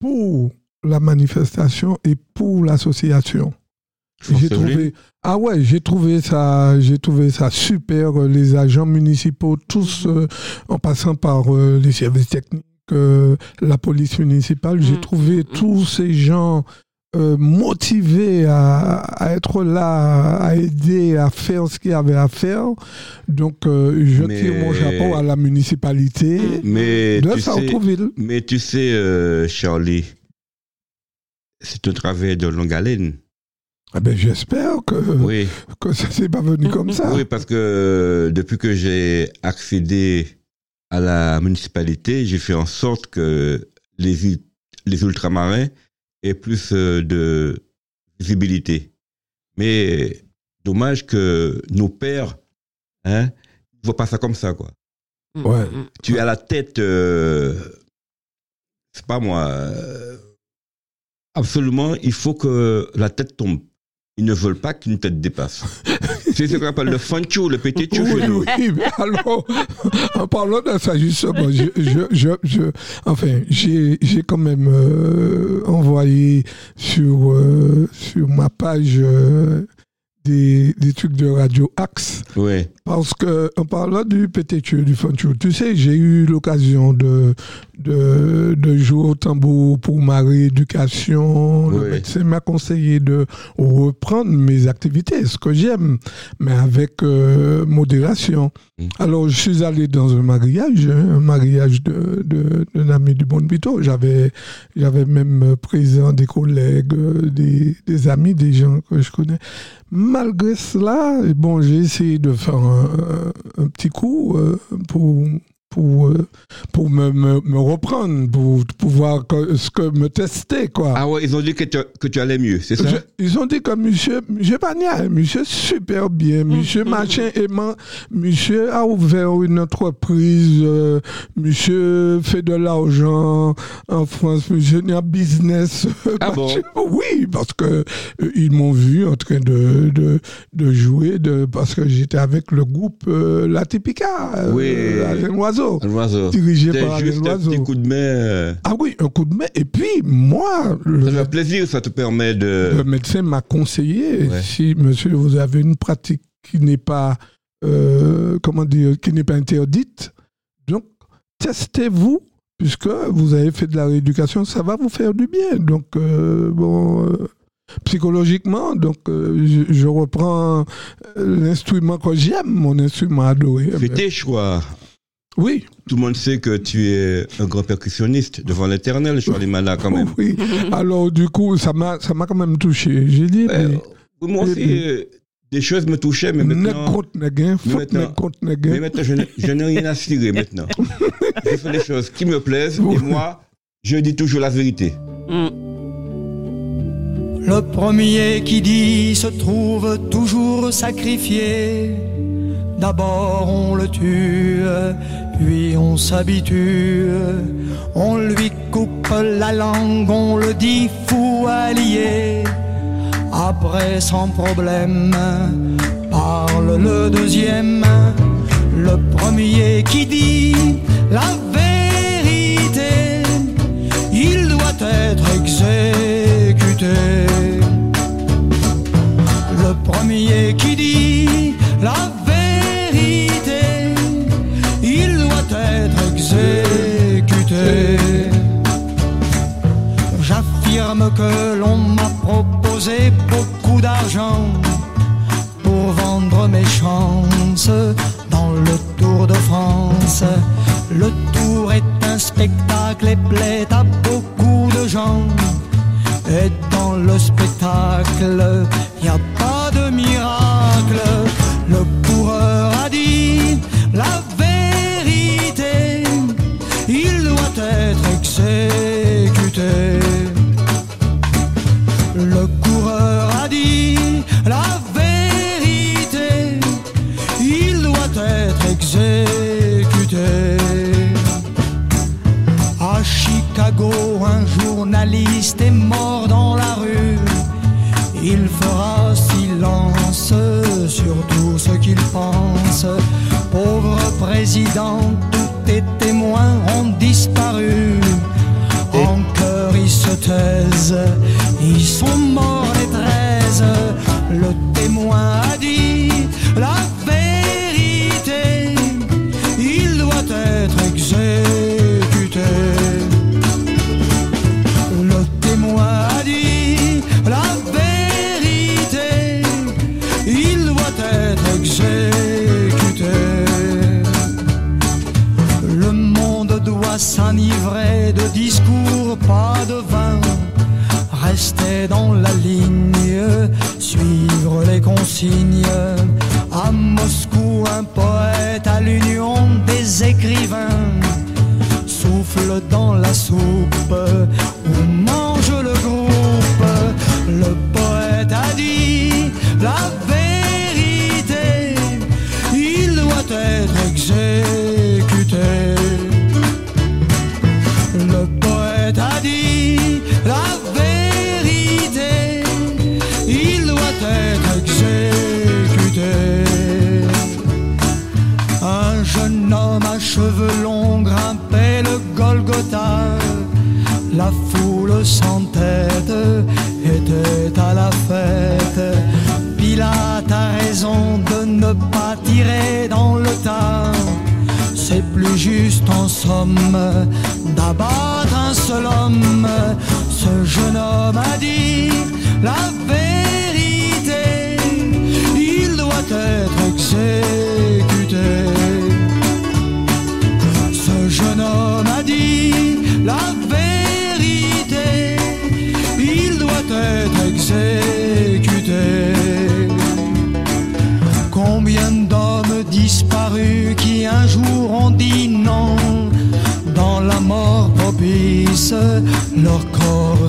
pour la manifestation et pour l'association. J'ai trouvé ah ouais, j'ai trouvé ça j'ai trouvé ça super les agents municipaux tous euh, en passant par euh, les services techniques euh, la police municipale, j'ai
Mm.
trouvé tous ces gens euh, motivés à, à être là, à aider, à faire ce qu'il y avait à faire. Donc, euh, je
Mais-
tire mon chapeau à la municipalité
Mais
de
tu sais, mais tu sais, euh, Charlie, c'est un travail de longue haleine.
Ah ben, J'espère que,
Oui,
que ça s'est pas venu comme ça.
oui, parce que euh, depuis que j'ai accédé à la municipalité, j'ai fait en sorte que les, les ultramarins aient plus euh, de visibilité. Mais dommage que nos pères hein, ne voient pas ça comme ça, quoi.
Mm,
Ouais.
mm,
tu es à la tête, euh, c'est pas moi, absolument, il faut que la tête tombe. Ils ne veulent pas qu'une tête dépasse. c'est ce qu'on appelle le fancho, le petit
Oui,
chez nous.
oui, mais alors, en parlant de ça, justement, je, je, enfin, j'ai, quand même euh, envoyé sur, euh, sur ma page euh, des, des trucs de radio Axe.
Ouais.
Parce que, en parlant du PTQ, du Fanchou, tu sais, j'ai eu l'occasion de, de, de jouer au tambour pour ma rééducation. Le
Oui.
médecin m'a conseillé de reprendre mes activités, ce que j'aime, mais avec euh, modération.
Mm.
Alors, je suis allé dans un mariage, un mariage de, de, d'un ami du Bon Bito. J'avais, j'avais même présent des collègues, des, des amis, des gens que je connais. Malgré cela, bon, j'ai essayé de faire un, un petit coup euh, pour, pour, euh, pour me, me, me reprendre, pour pouvoir que- ce que me tester, quoi.
Ah ouais, ils ont dit que tu, que tu allais mieux, c'est ça?
Je- ils ont dit que monsieur, monsieur Pagna, monsieur super bien, monsieur machin aimant, monsieur a ouvert une entreprise, euh, monsieur fait de l'argent en France, monsieur en business.
Ah bon?
Oui, parce que euh, ils m'ont vu en train de, de, de jouer, de, parce que j'étais avec le groupe euh, La Typica,
Oui.
Loiseau,
Un oiseau.
dirigé par
juste un petit coup de main. euh,
Ah oui, un coup de main. Et puis, moi, le,
Ça fait plaisir, ça te permet de...
le médecin m'a conseillé,
Ouais.
si monsieur vous avez une pratique qui n'est pas, euh, comment dire, qui n'est pas interdite, donc testez-vous, puisque vous avez fait de la rééducation, ça va vous faire du bien. Donc, euh, bon, psychologiquement, donc euh, je, je reprends l'instrument que j'aime, mon instrument adoré.
Fais tes choix.
Oui,
Tout le monde sait que tu es un grand percussionniste devant l'éternel, Charlie Mala, quand même.
oui. Alors, du coup, ça m'a ça m'a quand même touché. J'ai dit, mais,
moi aussi,
mais-
euh, des choses me touchaient, mais maintenant... mais maintenant- Mais maintenant, je n'ai- je n'ai rien à cirer maintenant. je fais les choses qui me plaisent et moi, je dis toujours la vérité.
mm.
Le premier qui dit se trouve toujours sacrifié. D'abord on le tue, puis on s'habitue. On lui coupe la langue, on le dit fou allié. Après sans problème, parle le deuxième. Le premier qui dit la vérité, il doit être exécuté. Le premier qui dit la vérité, J'affirme que l'on m'a proposé beaucoup d'argent pour vendre mes chances dans le Tour de France. Le Tour est un spectacle et plaît à beaucoup de gens. Et dans le spectacle, y a pas journaliste est mort dans la rue. Il fera silence sur tout ce qu'il pense. Pauvre président, tous tes témoins ont disparu. En cœur, ils se taisent, ils sont morts Ce jeune homme a dit la vérité.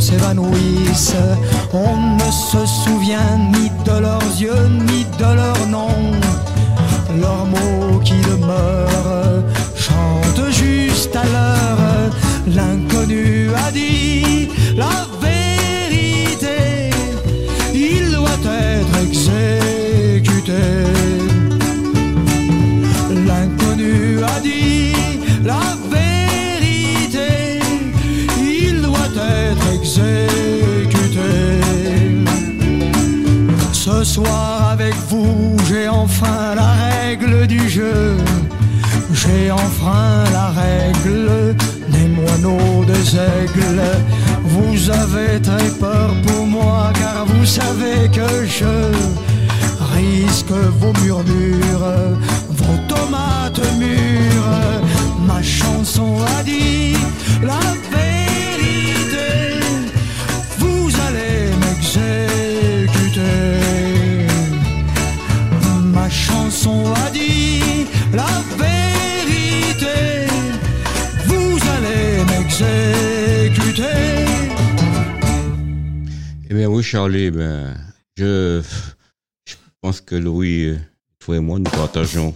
S'évanouissent. On ne se souvient ni de leurs yeux ni de leur nom. Leurs mots qui demeurent chantent juste à l'heure. L'inconnu a dit Soir avec vous, j'ai enfin la règle du jeu. J'ai enfreint la règle des moineaux des aigles. Vous avez très peur pour moi car vous savez que je risque vos murmures, vos tomates mûres. Ma chanson a dit la la vérité. Vous allez m'exécuter.
Eh bien oui, Charlie, ben, je, je pense que Louis, toi et moi, nous partageons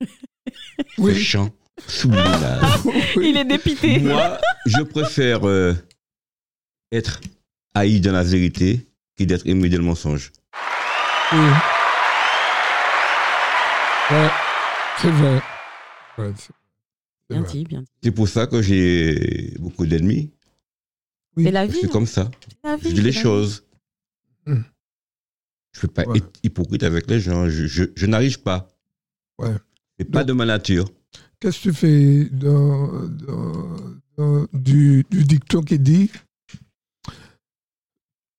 ce
Oui.
chant subliminal.
Il est dépité.
moi, je préfère euh, être haï dans la vérité que d'être aimé dans le mensonge.
Oui. Ouais, c'est vrai. Ouais, c'est- c'est
Bien dit, bien dit.
C'est pour ça que j'ai beaucoup d'ennemis.
Oui.
C'est la vie.
suis comme ça.
c'est la vie,
Je dis les
c'est
choses. Je ne peux pas
Ouais.
être hypocrite avec les gens. Je, je, je n'arrive pas.
Ouais.
C'est pas de ma nature.
Qu'est-ce que tu fais dans, dans- dans- du, du dicton qui dit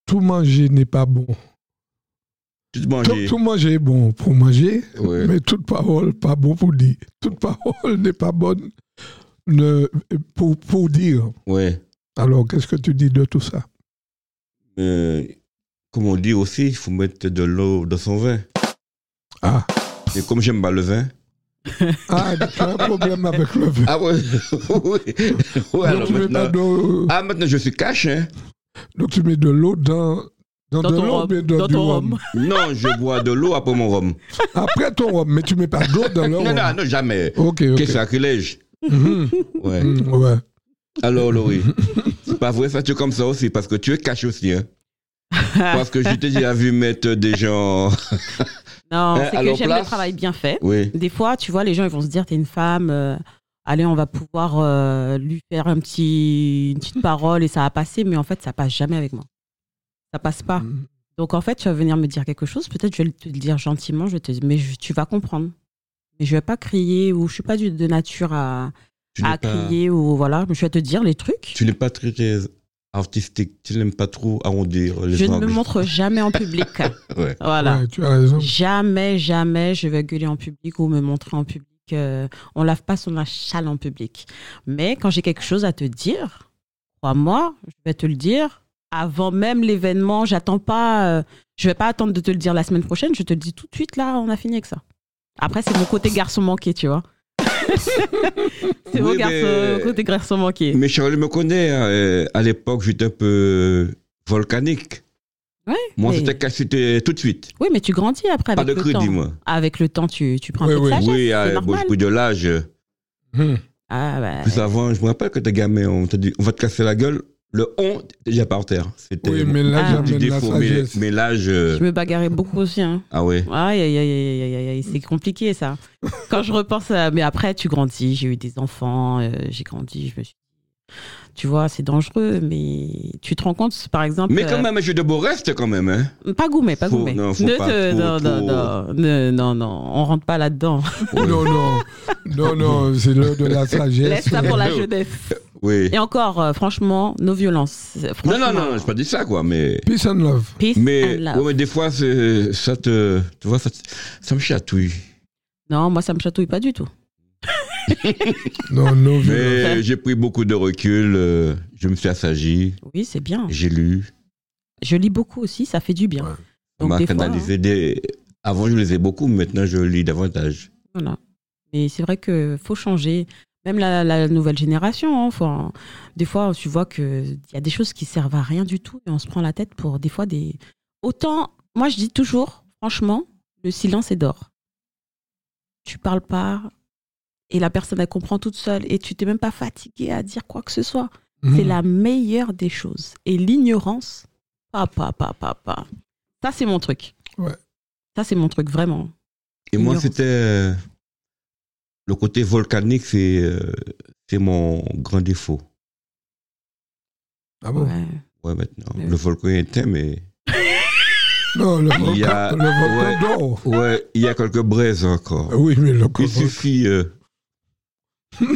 Tout manger n'est pas bon.
Tout
Tout,
manger.
tout manger est bon pour manger,
Ouais.
mais toute parole pas bon pour dire. Toute parole n'est pas bonne ne- pour, pour dire.
Ouais.
Alors, qu'est-ce que tu dis de tout ça?
Mais, comme on dit aussi, il faut mettre de l'eau dans son vin.
Ah,
Et comme j'aime pas le vin.
ah tu as un problème avec le vin.
Ah ouais. oui. Ouais,
donc,
alors maintenant. Ah, maintenant je suis cash, hein.
donc, tu mets de l'eau dans, Dans,
Dans
de
ton
l'eau, mais dans,
Dans
du
ton
rhum?
Non, je bois de l'eau après mon rhum.
Après ton rhum, mais tu mets pas d'eau dans le
Non,
rhum.
non, non, jamais.
Ok, ok.
Quel sacrilège.
Mhm.
Ouais.
Mm, ouais.
Alors, Laurie, c'est pas vrai, ça, tu es comme ça aussi, parce que tu es caché aussi. Hein. Parce que je t'ai déjà vu mettre des gens.
Non,
Hein,
c'est que j'aime le travail bien fait.
Oui.
Des fois, tu vois, les gens ils vont se dire, t'es une femme, euh, allez, on va pouvoir euh, lui faire un petit, une petite parole et ça va passer, mais en fait, ça passe jamais avec moi. Ça passe pas.
Mm.
Donc en fait, tu vas venir me dire quelque chose, peut-être je vais te le dire gentiment, je vais te dire, mais je- tu vas comprendre. Mais je vais pas crier ou je suis pas du- de nature à, à
pas,
crier ou voilà, je vais te dire les trucs.
tu n'es pas très artistique. Tu n'aimes pas trop arrondir les
Je ne me montre jamais en public.
Ouais.
voilà.
Ouais, tu as raison.
Jamais, jamais je vais gueuler en public ou me montrer en public. euh, on lave pas son châle en public. Mais quand j'ai quelque chose à te dire, crois-moi, je vais te le dire avant même l'événement. J'attends pas. euh, je vais pas attendre de te le dire la semaine prochaine. Je te le dis tout de suite. Là, on a fini avec ça. Après, c'est mon côté garçon manqué, tu vois. c'est mon
Oui,
garçon,
mais-
côté garçon manqué.
Mais Charlie me connaît. hein, euh, À l'époque, j'étais un peu volcanique.
Ouais,
Moi,
mais-
c'était caché c'était tout de suite.
Oui, mais tu grandis après
Pas
avec
de
le
crédit,
temps.
moi.
Avec le temps, tu, tu prends
Oui,
un peu
oui.
de sagesse.
Oui,
c'est
euh, bon, pris de l'âge.
Mhm.
Ah, bah,
Plus avant, je me rappelle que t'es gamin, on te dit, on va te casser la gueule. Le on, déjà par terre. C'était
Oui, mais là,
Ah.
la
défaut. Mais, mais
Je me bagarrais beaucoup aussi. Hein.
Ah ouais.
Aïe, aïe, aïe, aïe, aïe, aïe, aïe, c'est compliqué ça. Quand je repense à... Mais après, tu grandis, j'ai eu des enfants, euh, j'ai grandi, je me suis tu vois, c'est dangereux, mais tu te rends compte, par exemple...
Mais quand
euh,
même, j'ai de beaux restes quand même. Hein.
Pas gourmet, pas gourmet.
non, faut
Ne
pas
te-
trop,
non, non, non, non, non, on rentre pas là-dedans.
Non, non, non, non, c'est l'heure de la sagesse.
Laisse ça pour la jeunesse.
Oui.
Et encore, euh, franchement, nos violences.
Non,
franchement,
non, non, non, j'ai pas dit ça, quoi. Mais,
Peace and love.
Peace
mais,
and love.
ouais, mais des fois, c'est- ça te. Tu vois, ça, te- ça me chatouille.
Non, moi, ça me chatouille pas du tout.
Non, non,
Mais j'ai pris beaucoup de recul. euh, je me suis assagi.
Oui, c'est bien.
J'ai lu.
Je lis beaucoup aussi, ça fait du bien.
Ouais.
On
Donc,
m'a
des fois,
canalisé des. Avant, je lisais beaucoup, maintenant, je lis davantage.
Voilà. Mais c'est vrai que faut changer. Même la, la nouvelle génération, hein, faut en- des fois, tu vois qu'il y a des choses qui servent à rien du tout et on se prend la tête pour des fois des. Autant, moi je dis toujours, franchement, le silence est d'or. Tu parles pas et la personne elle comprend toute seule et tu t'es même pas fatigué à dire quoi que ce soit. C'est
Mhm.
la meilleure des choses. Et l'ignorance, pas, pas, pas, pas, pas. Ça, c'est mon truc.
Ouais.
Ça, c'est mon truc, vraiment.
Et moi, c'était. Euh, le côté volcanique, c'est euh, c'est mon grand défaut.
Ah bon?
Ouais.
Ouais, maintenant.
Ouais.
Le volcan est éteint, mais.
Non, le
Il y a-
volcan, le volcan
ouais.
d'or.
Ouais, il y a quelques braises encore.
Oui, mais le
Il
volcan.
suffit euh, de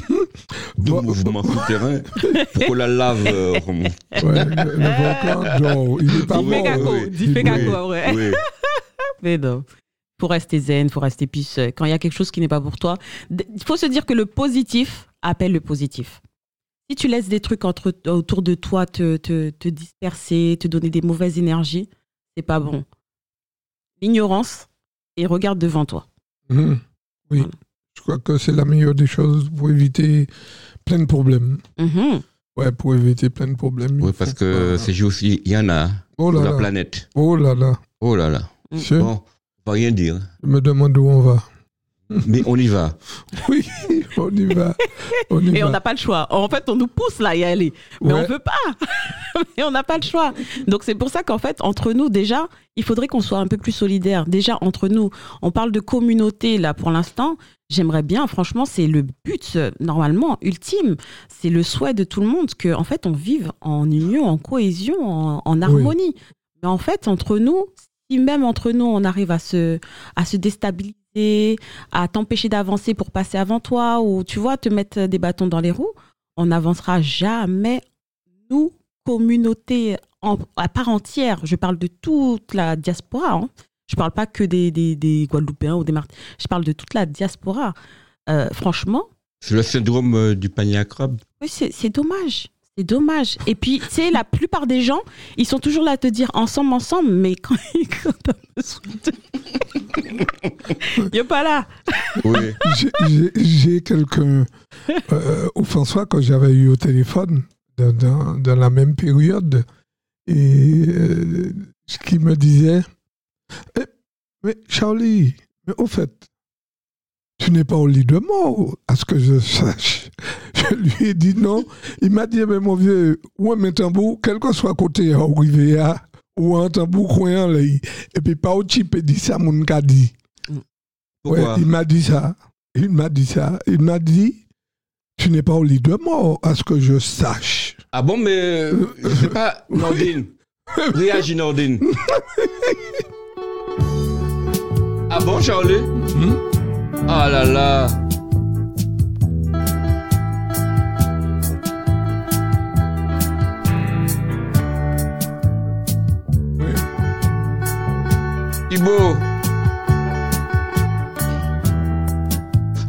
Bon.
mouvements souterrains pour que la lave euh, remonte.
Ouais, le, le volcan d'or. Il est pas
Il
mort. ouais.
il fait
Il-
caco. ouais. Mais non. Faut rester zen, faut rester peace. Quand il y a quelque chose qui n'est pas pour toi, il faut se dire que le positif appelle le positif. Si tu laisses des trucs entre, autour de toi te, te, te disperser, te donner des mauvaises énergies, c'est pas bon. L'ignorance et regarde devant toi.
Mhm. Oui,
Voilà.
je crois que c'est la meilleure des choses pour éviter plein de problèmes.
Mhm.
Ouais, pour éviter plein de problèmes.
Oui, parce que
pas-
ces jours-ci, il y en a
Oh
sur
là
la
là.
planète.
Oh là là.
Oh là là.
Monsieur,
Bon, va rien dire.
je me demande où on va.
Mais on y va.
Oui, on y va. On y
Et
va.
on n'a pas le choix. En fait, on nous pousse là à y aller. Mais
Ouais.
on veut pas. Mais on n'a pas le choix. Donc c'est pour ça qu'en fait, entre nous, déjà, il faudrait qu'on soit un peu plus solidaires. Déjà, entre nous, on parle de communauté là pour l'instant. J'aimerais bien, franchement, c'est le but normalement ultime. C'est le souhait de tout le monde que, en fait, on vive en union, en cohésion, en, en harmonie. Mais en fait, entre nous, si même entre nous, on arrive à se, à se déstabiliser, à t'empêcher d'avancer pour passer avant toi, ou tu vois, te mettre des bâtons dans les roues, on n'avancera jamais, nous, communauté en- à part entière. Je parle de toute la diaspora. hein. Je parle pas que des, des, des Guadeloupéens ou des Martiniquais. Je parle de toute la diaspora. Euh, franchement,
C'est le syndrome euh, du panier à crabe.
oui, c'est dommage. C'est dommage. Et puis, tu sais, la plupart des gens, ils sont toujours là à te dire ensemble, ensemble, mais quand, quand t'as besoin de. Il a pas là.
Oui.
J'ai- quelqu'un, euh, au François, quand j'avais eu au téléphone, dans, dans- dans la même période, et euh, ce qui me disait, Eh, mais Charlie, mais au fait, tu n'es pas au lit de mort, à ce que je sache. Je lui ai dit non. Il m'a dit, mais mon vieux, ouais, mais tambour, quel que soit côté à Rivière, ou un tambour coin là, et puis pas au type dit ça, mon dit.
Pourquoi
Ouais, il m'a dit ça. Il m'a dit ça. Il m'a dit, tu n'es pas au lit de mort, à ce que je sache.
Ah bon, mais euh, je sais pas, Nordine. Réagis, Nordine. ah bon, Charlie?
Hmm?
Ah là là. Ibo.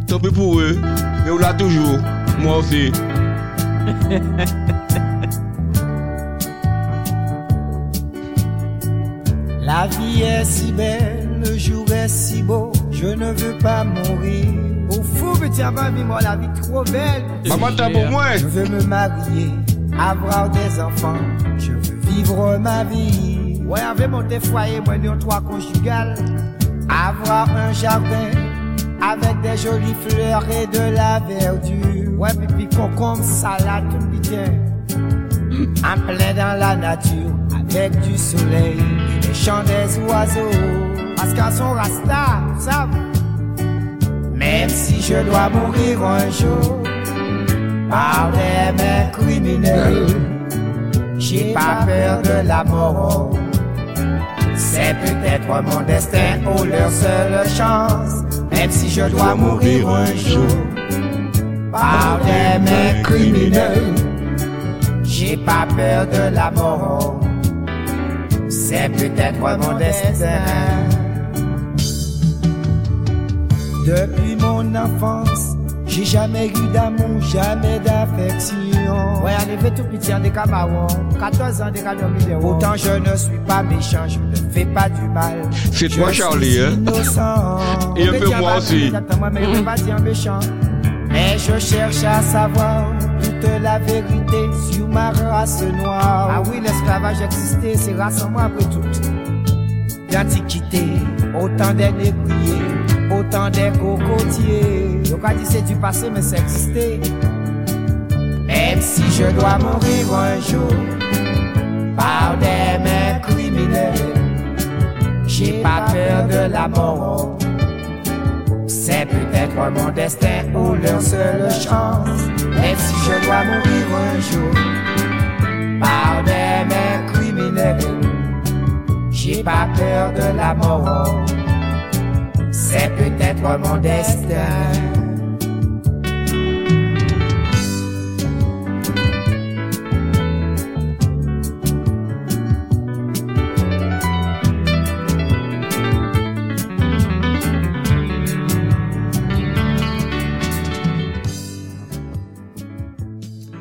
Tant pis pour eux, mais on l'a toujours. Moi aussi.
La vie est si belle, le jour est si beau, je ne veux pas mourir. Au fou, petit avant, moi la vie trop belle.
Maman, t'as pour moi.
Je veux me marier, avoir des enfants, je veux vivre ma vie. Ouais, avec mon foyer, moi, nous trois conjugales. Avoir un jardin avec des jolies fleurs et de la verdure. Ouais, pipi, concombre, salade, tout bien. En plein dans la nature, avec du soleil et les chants des oiseaux. Parce qu'à son rasta, ça Même si je dois mourir un jour par des mains criminelles, j'ai pas peur de la mort. C'est peut-être mon destin ou leur seule chance. Même si je dois mourir un jour par des mains criminelles. J'ai pas peur de la mort, c'est peut-être mon destin. Depuis mon enfance, j'ai jamais eu d'amour, jamais d'affection. Ouais, arrivé tout petit en décamarons, 14 ans décamarons. Pourtant, je ne suis pas méchant, je ne fais pas du mal.
C'est toi, Charlie, hein? Et un peu moi aussi.
Exactement, mais je ne pas dire méchant. Mais je cherche à savoir toute la vérité sur ma race noire. Ah oui, l'esclavage existait, c'est moi après tout. D'antiquité, autant des négriers, autant des cocotiers. On dit c'est du passé, mais ça existait. Même si je dois mourir un jour par des mains criminelles, j'ai pas peur de la mort. C'est peut-être mon destin ou leur seule chance. Même si je dois mourir un jour par des mains criminelles, j'ai pas peur de la mort. C'est peut-être mon destin.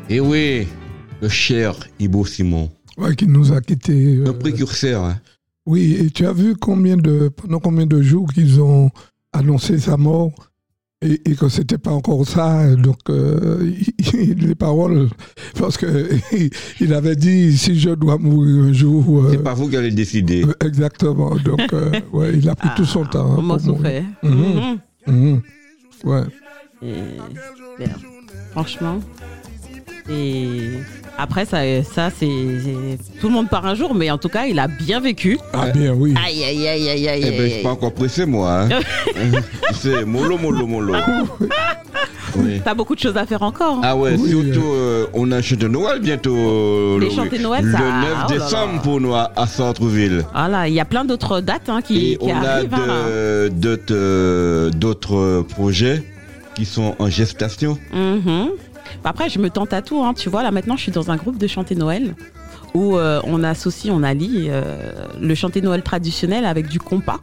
Et oui, le cher Ibo Simon.
Ouais, qui nous a quittés. euh,
Le précurseur. Hein.
Oui, et tu as vu combien de, pendant combien de jours qu'ils ont annoncé sa mort et, et que c'était pas encore ça. Donc, euh, les paroles, parce que il avait dit si je dois mourir un jour. euh,
C'est pas vous qui allez décider.
euh, exactement. Donc, euh, ouais, il a pris tout son temps. hein,
Comment
pour
ça
mourir.
fait
Mhm. Mhm. Ouais.
Et- merde. Franchement. Et après, ça, ça c'est. Tout le monde part un jour, mais en tout cas, il a bien vécu.
Ah bien, oui.
Aïe, aïe, aïe, aïe, aïe.
Eh ben, je suis pas encore pressé, moi. Hein. C'est mollo, mollo, mollo. Oui.
T'as beaucoup de choses à faire encore. hein.
Ah ouais,
Oui,
surtout, euh, on a un chant de Noël bientôt.
Les
le-
chants de Noël,
Le
ça-
9
oh là
décembre
là.
pour nous à, à Centreville.
Voilà, il y a plein d'autres dates hein, qui,
Et
qui
on a
arrivent. hein, là.
de- d'autres euh, projets qui sont en gestation.
Mhm. Après, je me tente à tout. hein. Tu vois, là maintenant, je suis dans un groupe de chanter Noël où euh, on associe, on allie euh, le chanter Noël traditionnel avec du compas.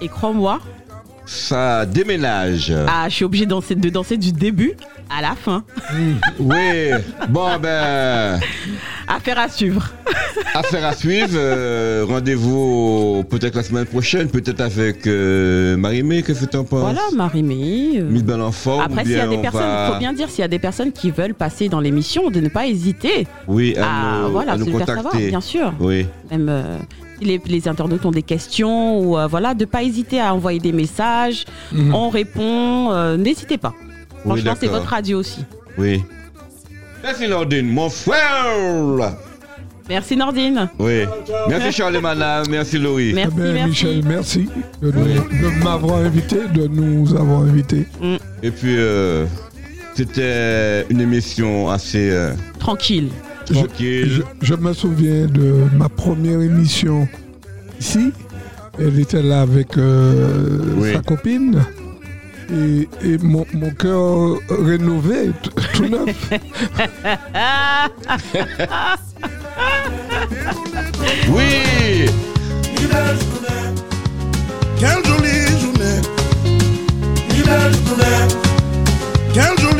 Et crois-moi,
Ça déménage.
ah, je suis obligée de danser, de danser du début à la fin.
Oui, bon ben,
Affaire à suivre.
Affaire à suivre. euh, Rendez-vous peut-être la semaine prochaine, peut-être avec euh, Marie-Mé. Qu'est-ce que tu en penses?
Voilà, Marie-Mé. euh,
Mise en forme.
Après, s'il y a des
on
personnes,
va-
faut bien dire, s'il y a des personnes qui veulent passer dans l'émission, de ne pas hésiter
Oui, à,
à,
nous,
voilà,
à nous
savoir, bien sûr.
Oui.
Même euh, les, les internautes ont des questions, ou euh, voilà, de pas hésiter à envoyer des messages.
Mhm.
On répond, euh, n'hésitez pas.
Oui,
Franchement, c'est
d'accord.
votre radio aussi.
Oui. Merci Nordine, mon frère.
Merci Nordine.
Oui. Merci Charles et Madame, merci.
Eh
Merci,
ben,
merci.
Michel, merci de, nous- de m'avoir invité, de nous avoir invités.
Et puis, euh, c'était une émission assez euh,
Tranquille.
Je, me souviens de ma première émission ici. Elle était là avec euh, sa copine. Et, mon, cœur rénové, tout neuf.
oui!
Quelle journée, journée! Quelle journée!